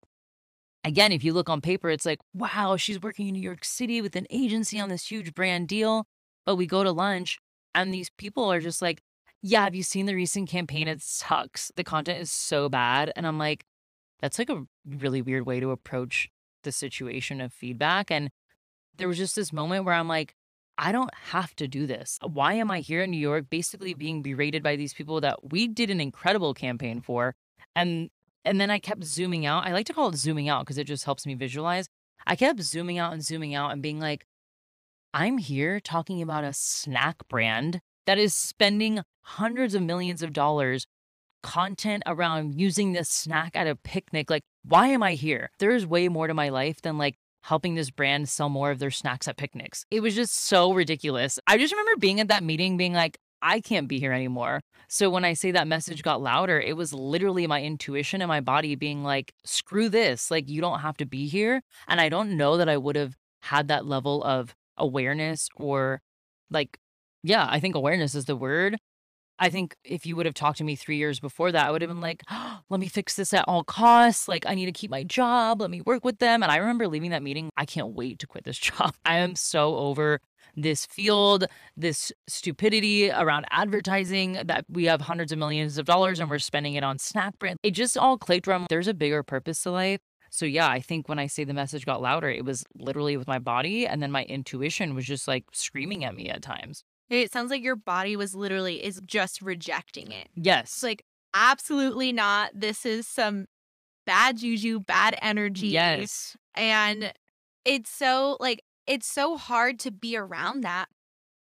again, if you look on paper, it's like, wow, she's working in New York City with an agency on this huge brand deal. But we go to lunch and these people are just like, yeah, have you seen the recent campaign? It sucks. The content is so bad. And I'm like, that's like a really weird way to approach the situation of feedback. And there was just this moment where I'm like, I don't have to do this. Why am I here in New York basically being berated by these people that we did an incredible campaign for? And and then I kept zooming out. I like to call it zooming out because it just helps me visualize. I kept zooming out and zooming out and being like, I'm here talking about a snack brand that is spending hundreds of millions of dollars content around using this snack at a picnic. Like, why am I here? There is way more to my life than like helping this brand sell more of their snacks at picnics. It was just so ridiculous. I just remember being at that meeting being like, I can't be here anymore. So when I say that message mm. got louder, it was literally my intuition and my body being like, screw this. Like, you don't have to be here. And I don't know that I would have had that level of awareness or like, yeah, I think awareness is the word I think if you would have talked to me three years before that, I would have been mm-hmm. like, oh, (gasps) let me fix this at all costs. Like, I need to keep my job. Let me work with them. And I remember leaving that meeting. I can't wait to quit this (laughs) job. I am so over this field, this stupidity around advertising that we have hundreds of millions of dollars and we're spending it on snack brand. It just all clicked around. There's a bigger purpose to life. So yeah, I think when I say the message got louder, it was literally with my body and then my intuition was just like screaming at me at times. It sounds like your body was literally is just rejecting it. Yes. It's like absolutely not. This is some bad juju, bad energy. Yes. And it's so like it's so hard to be around that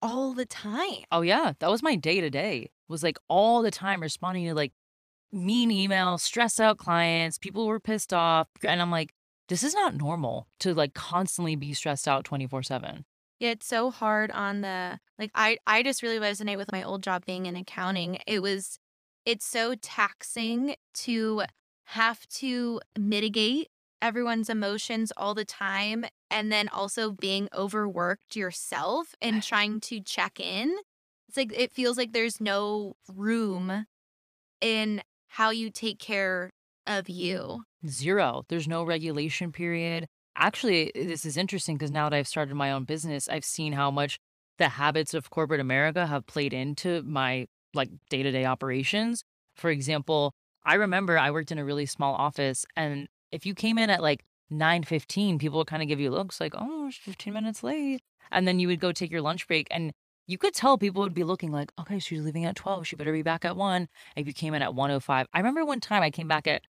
all the time. Oh yeah, that was my day to day. Was like all the time responding to like mean emails, stress out clients, people were pissed off, and I'm like this is not normal to like constantly be stressed out 24/7. Yeah, it's so hard on the like I I just really resonate with my old job being in accounting. It was it's so taxing to have to mitigate everyone's emotions all the time and then also being overworked yourself and trying to check in. It's like it feels like there's no room in how you take care of you. Zero. There's no regulation period actually, this is interesting because now that I've started my own business, I've seen how much the habits of corporate America have played into my like day to day operations. For example, I remember I worked in a really small office, and if you came in at like 9:15, people would kind of give you looks like, "Oh, 15 minutes late," and then you would go take your lunch break, and you could tell people would be looking like, "Okay, she's leaving at 12. She better be back at one." If you came in at one o five, I remember one time I came back at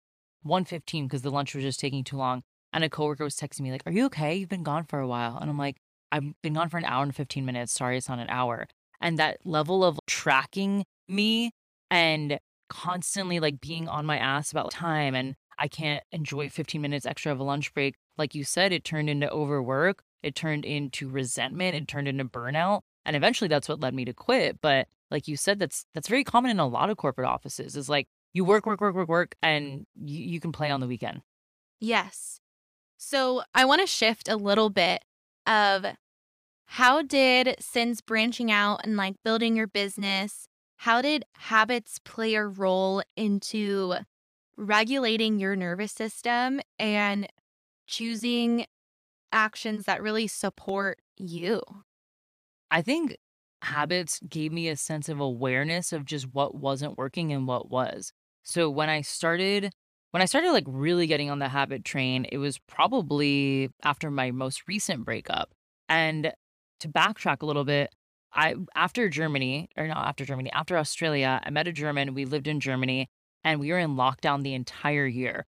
1:15 because the lunch was just taking too long, and a coworker was texting me like, "Are you okay? You've been gone for a while." And I'm like, "I've been gone for an hour and 15 minutes. Sorry, it's not an hour." And that level of tracking me and constantly like being on my ass about time and I can't enjoy 15 minutes extra of a lunch break. Like you said, it turned into overwork, it turned into resentment, it turned into burnout. And eventually that's what led me to quit. But like you said, that's that's very common in a lot of corporate offices is like you work, work, work, work, work, and you, you can play on the weekend. Yes. So I want to shift a little bit of how did since branching out and like building your business, how did habits play a role into regulating your nervous system and choosing actions that really support you? I think habits gave me a sense of awareness of just what wasn't working and what was. So when I started when I started like really getting on the habit train, it was probably after my most recent breakup. And to backtrack a little bit, I after Germany, or not after Germany, after Australia, I met a German. We lived in Germany and we were in lockdown the entire year.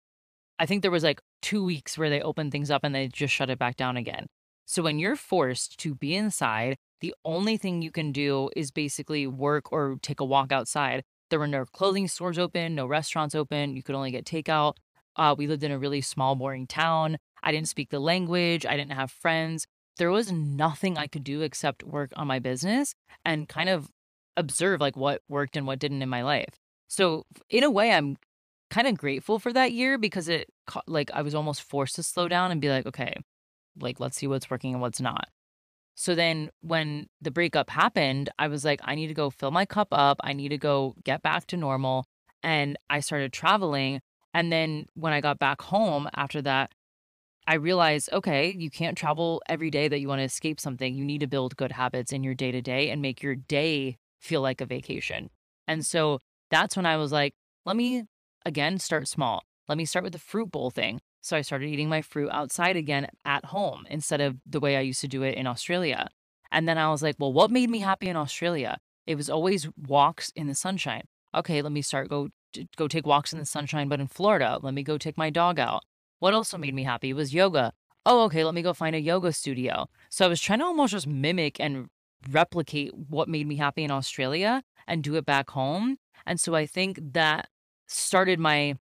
I think there was like two weeks where they opened things up and they just shut it back down again. So when you're forced to be inside, the only thing you can do is basically work or take a walk outside. There were no clothing stores open, no restaurants open. You could only get takeout. Uh, we lived in a really small, boring town. I didn't speak the language. I didn't have friends. There was nothing I could do except work on my business and kind of observe like what worked and what didn't in my life. So in a way, I'm kind of grateful for that year because it like I was almost forced to slow down and be like, okay, like let's see what's working and what's not. So then when the breakup happened, I was like, I need to go fill my cup up. I need to go get back to normal. And I started traveling. And then when I got back home after that, I realized, okay, you can't travel every day that you want to escape something. You need to build good habits in your day to day and make your day feel like a vacation. And so that's when I was like, let me again start small. Let me start with the fruit bowl thing. So I started eating my fruit outside again at home instead of the way I used to do it in Australia. And then I was like, well, what made me happy in Australia? It was always walks in the sunshine. Okay, let me start go go take walks in the sunshine, but in Florida, let me go take my dog out. What also made me happy was yoga. Oh, okay, let me go find a yoga studio. So I was trying to almost just mimic and replicate what made me happy in Australia and do it back home. And so I think that started my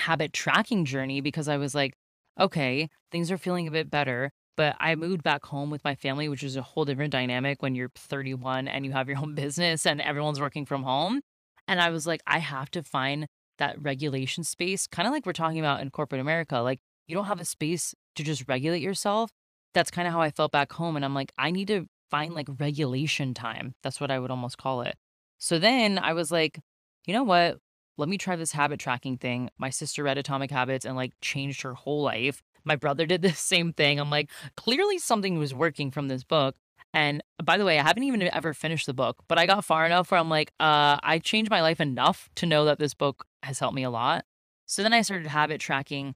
habit tracking journey because I was like, okay, things are feeling a bit better. But I moved back home with my family, which is a whole different dynamic when you're 31 and you have your own (laughs) business and everyone's working from home. And I was like, I have to find that regulation space, kind of like we're talking about in corporate America. Like, you don't have a space to just regulate yourself. That's kind of how I felt back home. And I'm like, I need to find like regulation time. That's what I would almost call it. So then I was like, you know what? Let me try this habit tracking thing. My sister read Atomic Habits and like changed her whole life. My brother did the (laughs) same thing. I'm like, clearly something was working from this book. And by the way, I haven't even ever finished the book, but I got far enough where I'm like, uh, I changed my life enough to know that this book has helped me a lot. So then I started habit tracking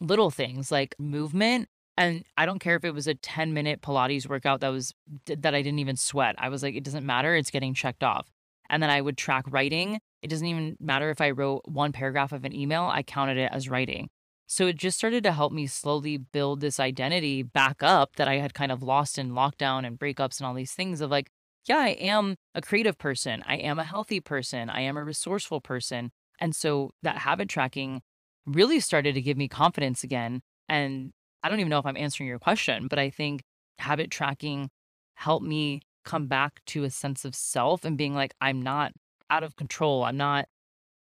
little things like movement. And I don't care if it was a 10 minute Pilates workout that was that I didn't even sweat. I was like, it doesn't matter. It's getting checked off. And then I would track writing. It doesn't even matter if I wrote one paragraph of an email, I counted it as writing. So it just started to help me slowly build this identity back up that I had kind of lost in lockdown and breakups and all these things of like, yeah, I am a creative person. I am a healthy person. I am a resourceful person. And so that habit tracking really started to give me confidence again. And I don't even know if I'm answering your question, but I think habit tracking helped me come back to a sense of self and being like, I'm not out of control. I'm not,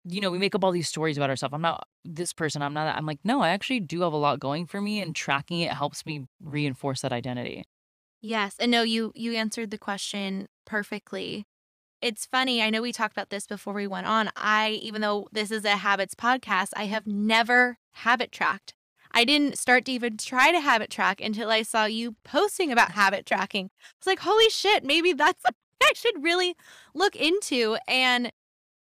you know, we make up all these stories about ourselves. I'm not this person. I'm not that. I'm like, no, I actually do have a lot going for me and tracking it helps me reinforce that identity. Yes. And no, you you answered the question perfectly. It's funny. I know we talked about this before we went on. I, even though this is a habits podcast, I have never habit tracked. I didn't start to even try to habit track until I saw you posting about habit tracking. I was like, holy shit, maybe that's (laughs) something I should really look into. And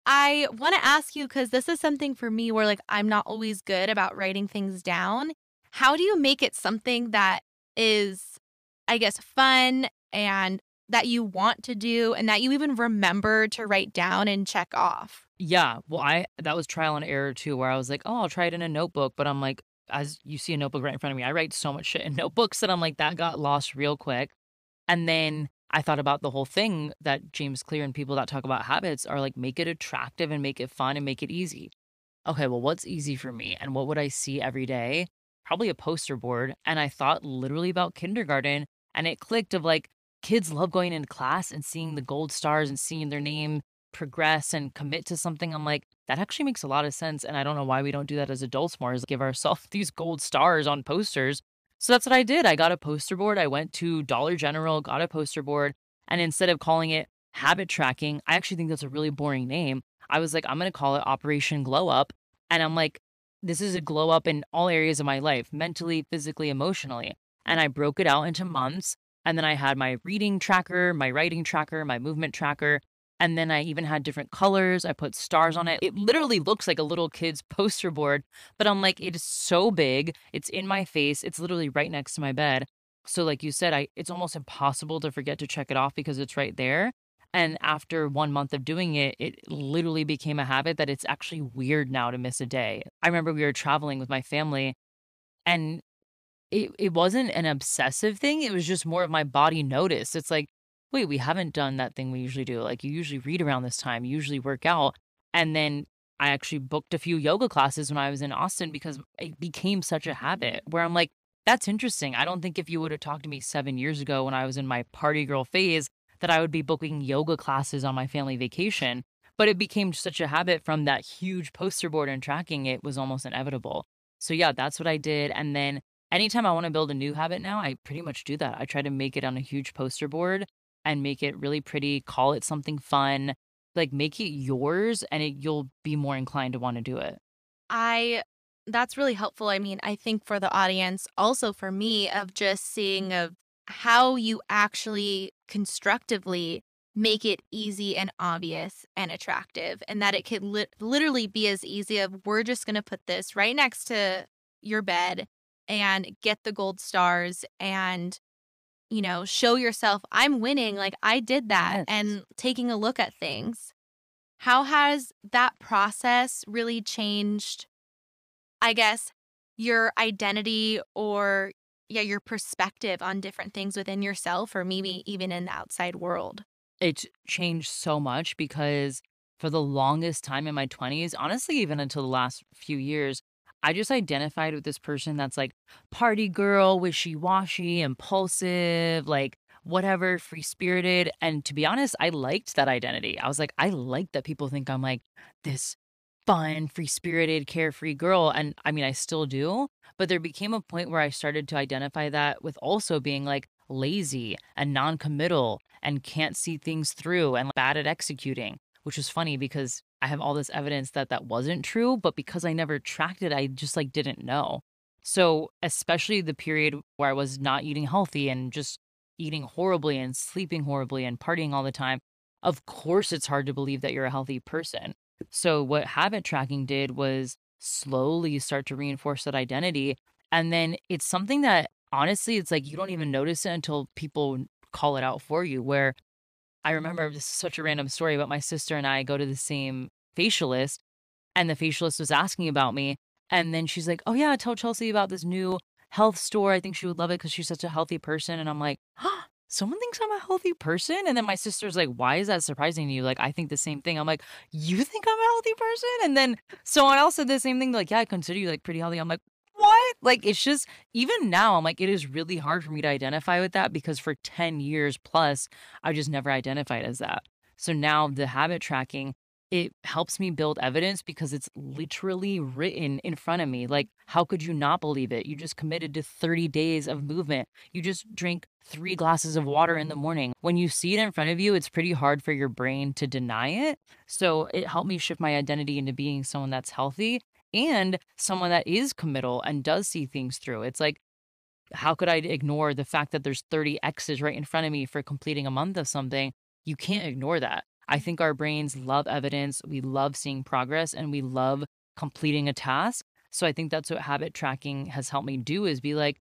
I want to ask you because this is something for me where like I'm not always good about writing things down. How do you make it something that is, I guess, fun and that you want to do and that you even remember to write down and check off? Yeah. Well, I, that was trial and error too, where I was like, oh, I'll try it in a notebook. But I'm like, as you see a notebook right in front of me, I write so much shit in (laughs) notebooks that I'm like, that got lost real quick. And then I thought about the whole thing that James Clear and people that talk about habits are like, make it attractive and make it fun and make it easy. Okay, well, what's easy for me? And what would I see every day? Probably a poster board. And I thought literally about kindergarten and it clicked of like, kids love going into class and seeing the gold stars and seeing their name progress and commit to something. I'm like, that actually makes a lot of sense. And I don't know why we don't do that as adults more, is give ourselves (laughs) these gold stars on posters. So that's what I did. I got a poster board. I went to Dollar General, got a poster board. And instead of calling it habit tracking, I actually think that's a really boring name. I was like, I'm going to call it Operation Glow Up. And I'm like, this is a glow up in all areas of my life, mentally, physically, emotionally. And I broke it out into months. And then I had my reading tracker, my writing tracker, my movement tracker. And then I even had different colors. I put stars on mm-hmm. it. It literally looks like a little kid's poster board, but I'm like, it is so big. It's in my face. It's literally right next to my bed. So, like you said, I it's almost impossible to forget to check it off because it's right there. And after one month of doing it, it literally became a habit that it's actually weird now to miss a day. I remember we were traveling with my family and it, it wasn't an obsessive thing. It was just more of my body noticed. It's like, wait, we haven't done that thing we usually do. Like you usually read around this time, you usually work out. And then I actually booked a few yoga classes when I was in Austin because it became such a habit where I'm like, that's interesting. I don't think if you would have talked to me seven years ago when I was in my party girl phase that I would be booking yoga classes on my family vacation. But it became such a habit from that huge poster board and tracking it was almost inevitable. So yeah, that's what I did. And then anytime I want to build a new habit now, I pretty much do that. I try to make it on a huge poster board and make it really pretty, call it something fun, like make it yours and it, you'll be more inclined to want to do it. I that's really helpful. I mean, I think for the audience, also for me of just seeing of how you actually constructively make it easy and obvious and attractive and that it could li- literally be as easy of we're just going to put this right next to your bed and get the gold stars and you know show yourself i'm winning like i did that yes. and taking a look at things how has that process really changed i guess your identity or yeah your perspective on different things within yourself or maybe even in the outside world it's changed so much because for the longest time in my 20s honestly even until the last few years I just identified with this person that's like party girl, wishy washy, impulsive, like whatever, free spirited. And to be honest, I liked that identity. I was like, I like that people think I'm like this fun, free spirited, carefree girl. And I mean, I still do. But there became a point where I started to identify that with also being like lazy and non committal and can't see things through and bad at executing, which was funny because I have all this evidence that that wasn't true. But because I never tracked it, I just like didn't know. So, especially the period where I was not eating healthy and just eating horribly and sleeping horribly and partying all the time, of course it's hard to believe that you're a healthy person. So, what habit tracking did was slowly start to reinforce that identity. And then it's something that honestly, it's like you don't even notice it until people call it out for you. Where I remember this is such a random story, but my sister and I go to the same facialist, and the facialist was asking about me. And then she's like, Oh, yeah, tell Chelsea about this new health store. I think she would love it because she's such a healthy person. And I'm like, huh, someone thinks I'm a healthy person. And then my sister's like, why is that surprising to you? Like, I think the same thing. I'm like, you think I'm a healthy person? And then someone else said the same thing. Like, yeah, I consider you like pretty healthy. I'm like, what? Like, it's just, even now, I'm like, it is really hard for me to identify with that because for 10 years plus, I just never identified as that. So now the habit tracking it helps me build evidence because it's literally written in front of me. Like, how could you not believe it? You just committed to 30 days of movement. You just drink three glasses of water in the morning. When you see it in front of you, it's pretty hard for your brain to deny it. So, it helped me shift my identity into being someone that's healthy and someone that is committal and does see things through. It's like, how could I ignore the fact that there's 30 X's right in front of me for completing a month of something? You can't ignore that. I think our brains love evidence. We love seeing progress and we love completing a task. So I think that's what habit tracking has helped me do is be like,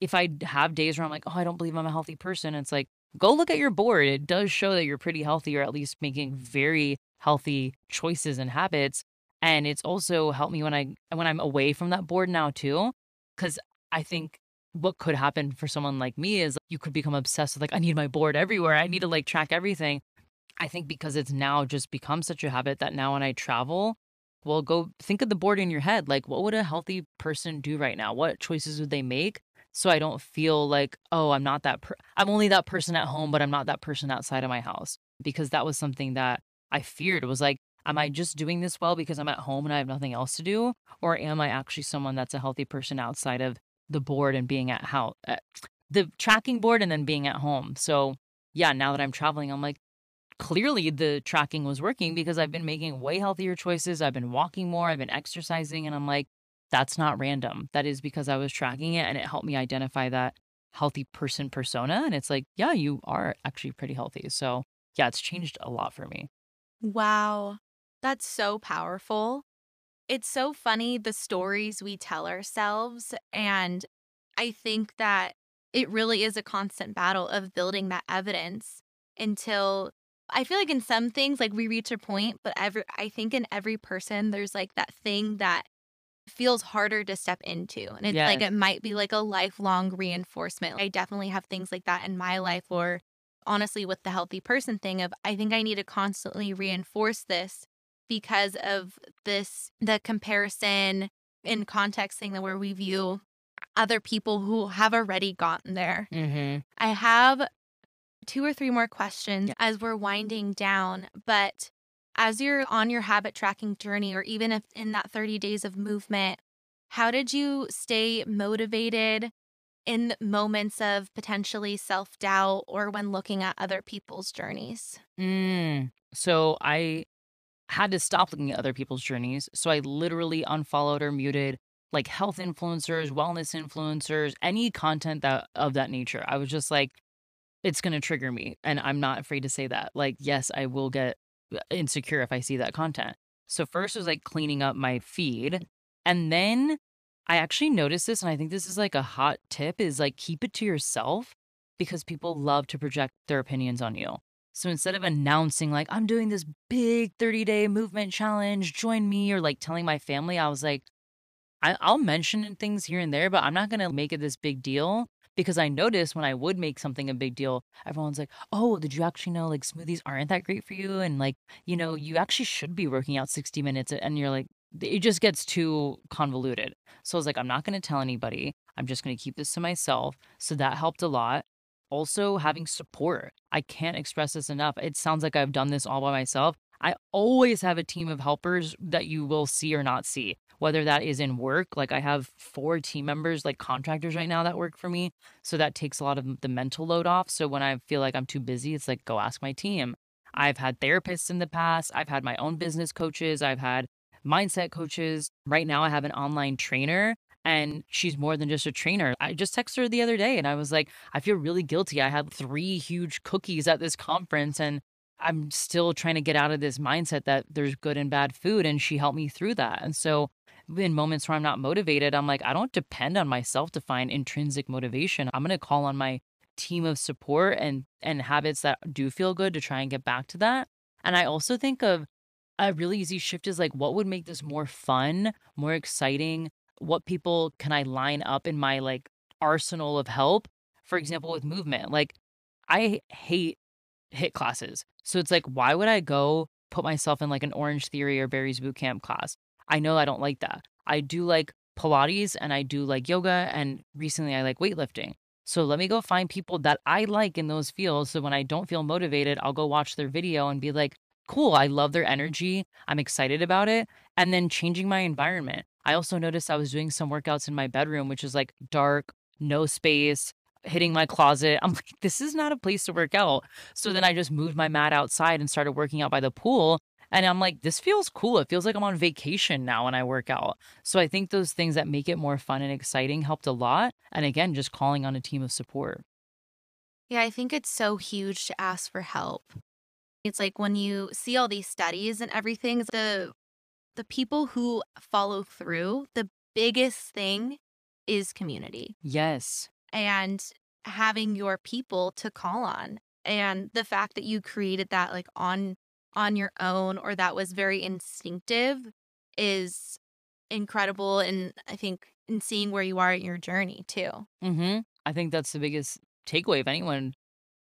if I have days where I'm like, oh, I don't believe I'm a healthy person, it's like, go look at your board. It does show that you're pretty healthy or at least making very healthy choices and habits. And it's also helped me when I when I'm away from that board now too. Cause I think what could happen for someone like me is you could become obsessed with like, I need my board everywhere. I need to like track everything. I think because it's now just become such a habit that now when I travel, well, go think of the board in your head. Like, what would a healthy person do right now? What choices would they make? So I don't feel like, oh, I'm not that, per- I'm only that person at home, but I'm not that person outside of my house. Because that was something that I feared. Was like, am I just doing this well because I'm at home and I have nothing else to do? Or am I actually someone that's a healthy person outside of the board and being at house, the tracking board and then being at home? So yeah, now that I'm traveling, I'm like, clearly the tracking was working because I've been making way healthier choices. I've been walking more, I've been exercising, and I'm like, that's not random. That is because I was tracking it and it helped me identify that healthy person persona. And it's like, yeah, you are actually pretty healthy. So, yeah, it's changed a lot for me. Wow. That's so powerful. It's so funny the stories we tell ourselves. And I think that it really is a constant battle of building that evidence until I feel like in some things, like we reach a point, but every I think in every person, there's like that thing that feels harder to step into. And it's like it might be like a lifelong reinforcement. I definitely have things like that in my life or honestly with the healthy person thing of I think I need to constantly reinforce this because of this the comparison in context thing that where we view other people who have already gotten there. Mm-hmm. I have two or three more questions Yeah. as we're winding down. But as you're on your habit tracking journey, or even if in that 30 days of movement, how did you stay motivated in moments of potentially self doubt or when looking at other people's journeys? Mm. So I had to stop looking at other people's journeys. So I literally unfollowed or muted like health influencers, wellness influencers, any content that of that nature. I was just like, it's gonna trigger me. And I'm not afraid to say that. Like, yes, I will get uh, insecure if I see that content. So first was like cleaning up my feed. And then I actually noticed this, and I think this is like a hot tip is like keep it to yourself because people love to project their opinions on you. So instead of announcing like I'm doing this big 30 day movement challenge, join me, or like telling my family, I was like, I, I'll mention things here and there, but I'm not gonna make it this big deal because I noticed when I would make something a big deal, everyone's like, "Oh, did you actually know like smoothies aren't that great for you?" And like, you know, you actually should be working out 60 minutes, and you're like, it just gets too convoluted. So I was like, I'm not going to tell anybody. I'm just going to keep this to myself. So that helped a lot. Also, having support. I can't express this enough. It sounds like I've done this all by myself. I always have a team of helpers that you will see or not see, whether that is in work. Like I have four team members, like contractors right now that work for me. So that takes a lot of the mental load off. So when I feel like I'm too busy, it's like, go ask my team. I've had therapists in the past. I've had my own business coaches. I've had mindset coaches. Right now, I have an online trainer and she's more than just a trainer. I just texted her the other day and I was like, I feel really guilty. I had three huge cookies at this conference and I'm still trying to get out of this mindset that there's good and bad food. And she helped me through that. And so, in moments where I'm not motivated, I'm like, I don't depend on myself to find intrinsic motivation. I'm going to call on my team of support and and habits that do feel good to try and get back to that. And I also think of a really easy shift is like what would make this more fun, more exciting? What people can I line up in my like arsenal of help? For example, with movement. Like I hate HIIT classes. So it's like why would I go put myself in like an Orange Theory or Barry's boot camp class? I know I don't like that. I do like Pilates and I do like yoga and recently I like weightlifting. So let me go find people that I like in those fields. So when I don't feel motivated, I'll go watch their video and be like, cool, I love their energy. I'm excited about it. And then changing my environment. I also noticed I was doing some workouts in my bedroom, which is like dark, no space, hitting my closet. I'm like, this is not a place to work out. So then mm-hmm. I just moved my mat outside and started working out by the pool. And I'm like, this feels cool. It feels like I'm on vacation now when I work out. So I think those things that make it more fun and exciting helped a lot. And again, just calling on a team of support. Yeah, I think it's so huge to ask for help. It's like when you see all these studies and everything, the the people who follow through, the biggest thing is community. Yes. And having your people to call on. And the fact that you created that like on on your own or that was very instinctive is incredible and I think in seeing where you are in your journey too. Mhm. I think that's the biggest takeaway if anyone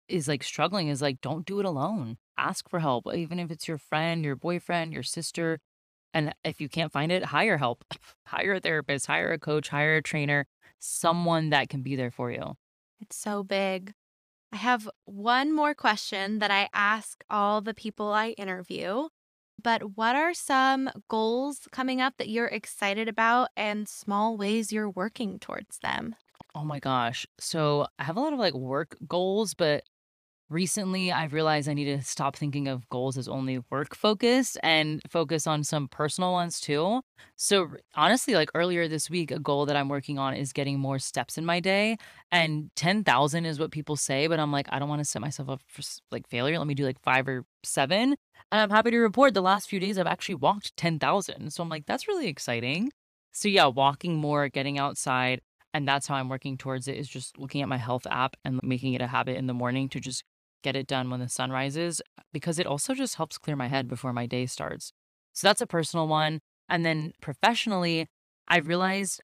is like struggling is like don't do it alone. Ask for help even if it's your friend, your boyfriend, your sister. And if you can't find it, hire help. (laughs) hire a therapist, hire a coach, hire a trainer, someone that can be there for you. It's so big. I have one more question that I ask all the people I interview. But what are some goals coming up that you're excited about and small ways you're working towards them? Oh my gosh. So I have a lot of like work goals, but recently I've realized I need to stop thinking of goals as only work focused and focus on some personal ones too. So honestly, like earlier this week, a goal that I'm working on is getting more steps in my day. And 10,000 is what people say, but I'm like, I don't want to set myself up for like failure. Let me do like five or seven. And I'm happy to report the last few days I've actually walked 10,000. So I'm like, that's really exciting. So yeah, walking more, getting outside. And that's how I'm working towards it is just looking at my health app and making it a habit in the morning to just get it done when the sun rises because it also just helps clear my head before my day starts. So that's a personal one. And then professionally, I realized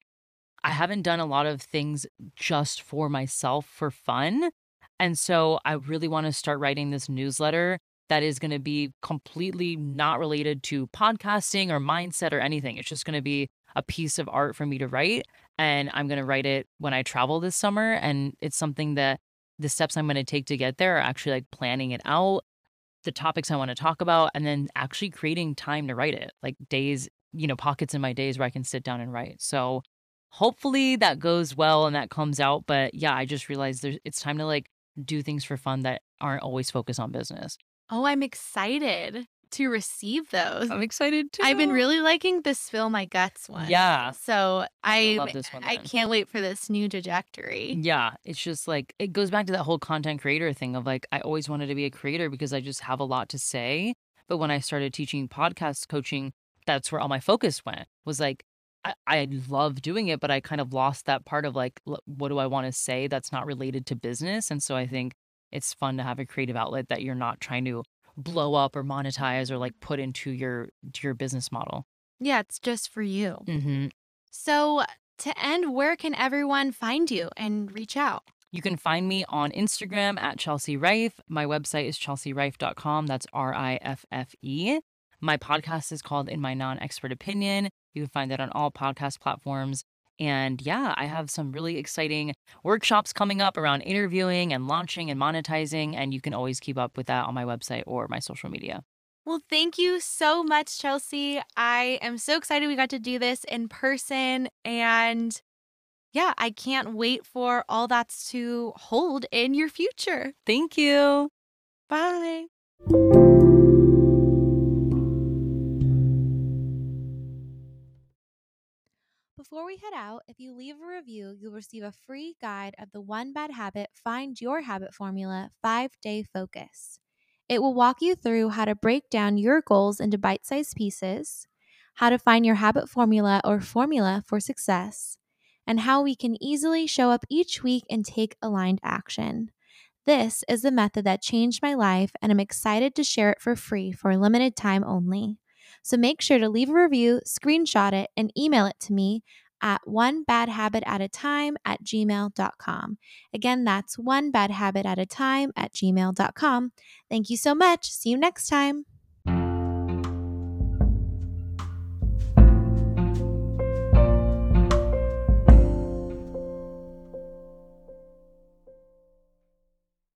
I haven't done a lot of things just for myself for fun. And so I really want to start writing this newsletter that is going to be completely not related to podcasting or mindset or anything. It's just going to be a piece of art for me to write. And I'm going to write it when I travel this summer. And it's something that the steps I'm going to take to get there are actually like planning it out, the topics I want to talk about, and then actually creating time to write it, like days, you know, pockets in my days where I can sit down and write. So hopefully that goes well and that comes out. But yeah, I just realized there's it's time to like do things for fun that aren't always focused on business. Oh, I'm excited to receive those. I'm excited too. I've been really liking the spill my guts one. Yeah. So I love this one I can't wait for this new trajectory. Yeah, it's just like it goes back to that whole content creator thing of like I always wanted to be a creator because I just have a lot to say. But when I started teaching podcast coaching, that's where all my focus went. Was like I, I love doing it, but I kind of lost that part of like what do I want to say that's not related to business. And so I think it's fun to have a creative outlet that you're not trying to blow up or monetize or like put into your to your business model. Yeah, it's just for you. Mm-hmm. So to end, where can everyone find you and reach out? You can find me on Instagram at Chelsea Riffe. My website is chelseariffe.com. That's R I F F E. My podcast is called In My Non Expert Opinion. You can find that on all podcast platforms. And yeah, I have some really exciting workshops coming up around interviewing and launching and monetizing. And you can always keep up with that on my website or my social media. Well, thank you so much, Chelsea. I am so excited we got to do this in person. And yeah, I can't wait for all that's to hold in your future. Thank you. Bye. Before we head out, if you leave a review, you'll receive a free guide of the One Bad Habit Find Your Habit Formula 5 Day Focus. It will walk you through how to break down your goals into bite sized pieces, how to find your habit formula or formula for success, and how we can easily show up each week and take aligned action. This is the method that changed my life, and I'm excited to share it for free for a limited time only. So make sure to leave a review, screenshot it, and email it to me at one bad habit at a time at gmail.com. Again, that's one bad habit at a time at gmail.com. Thank you so much. See you next time.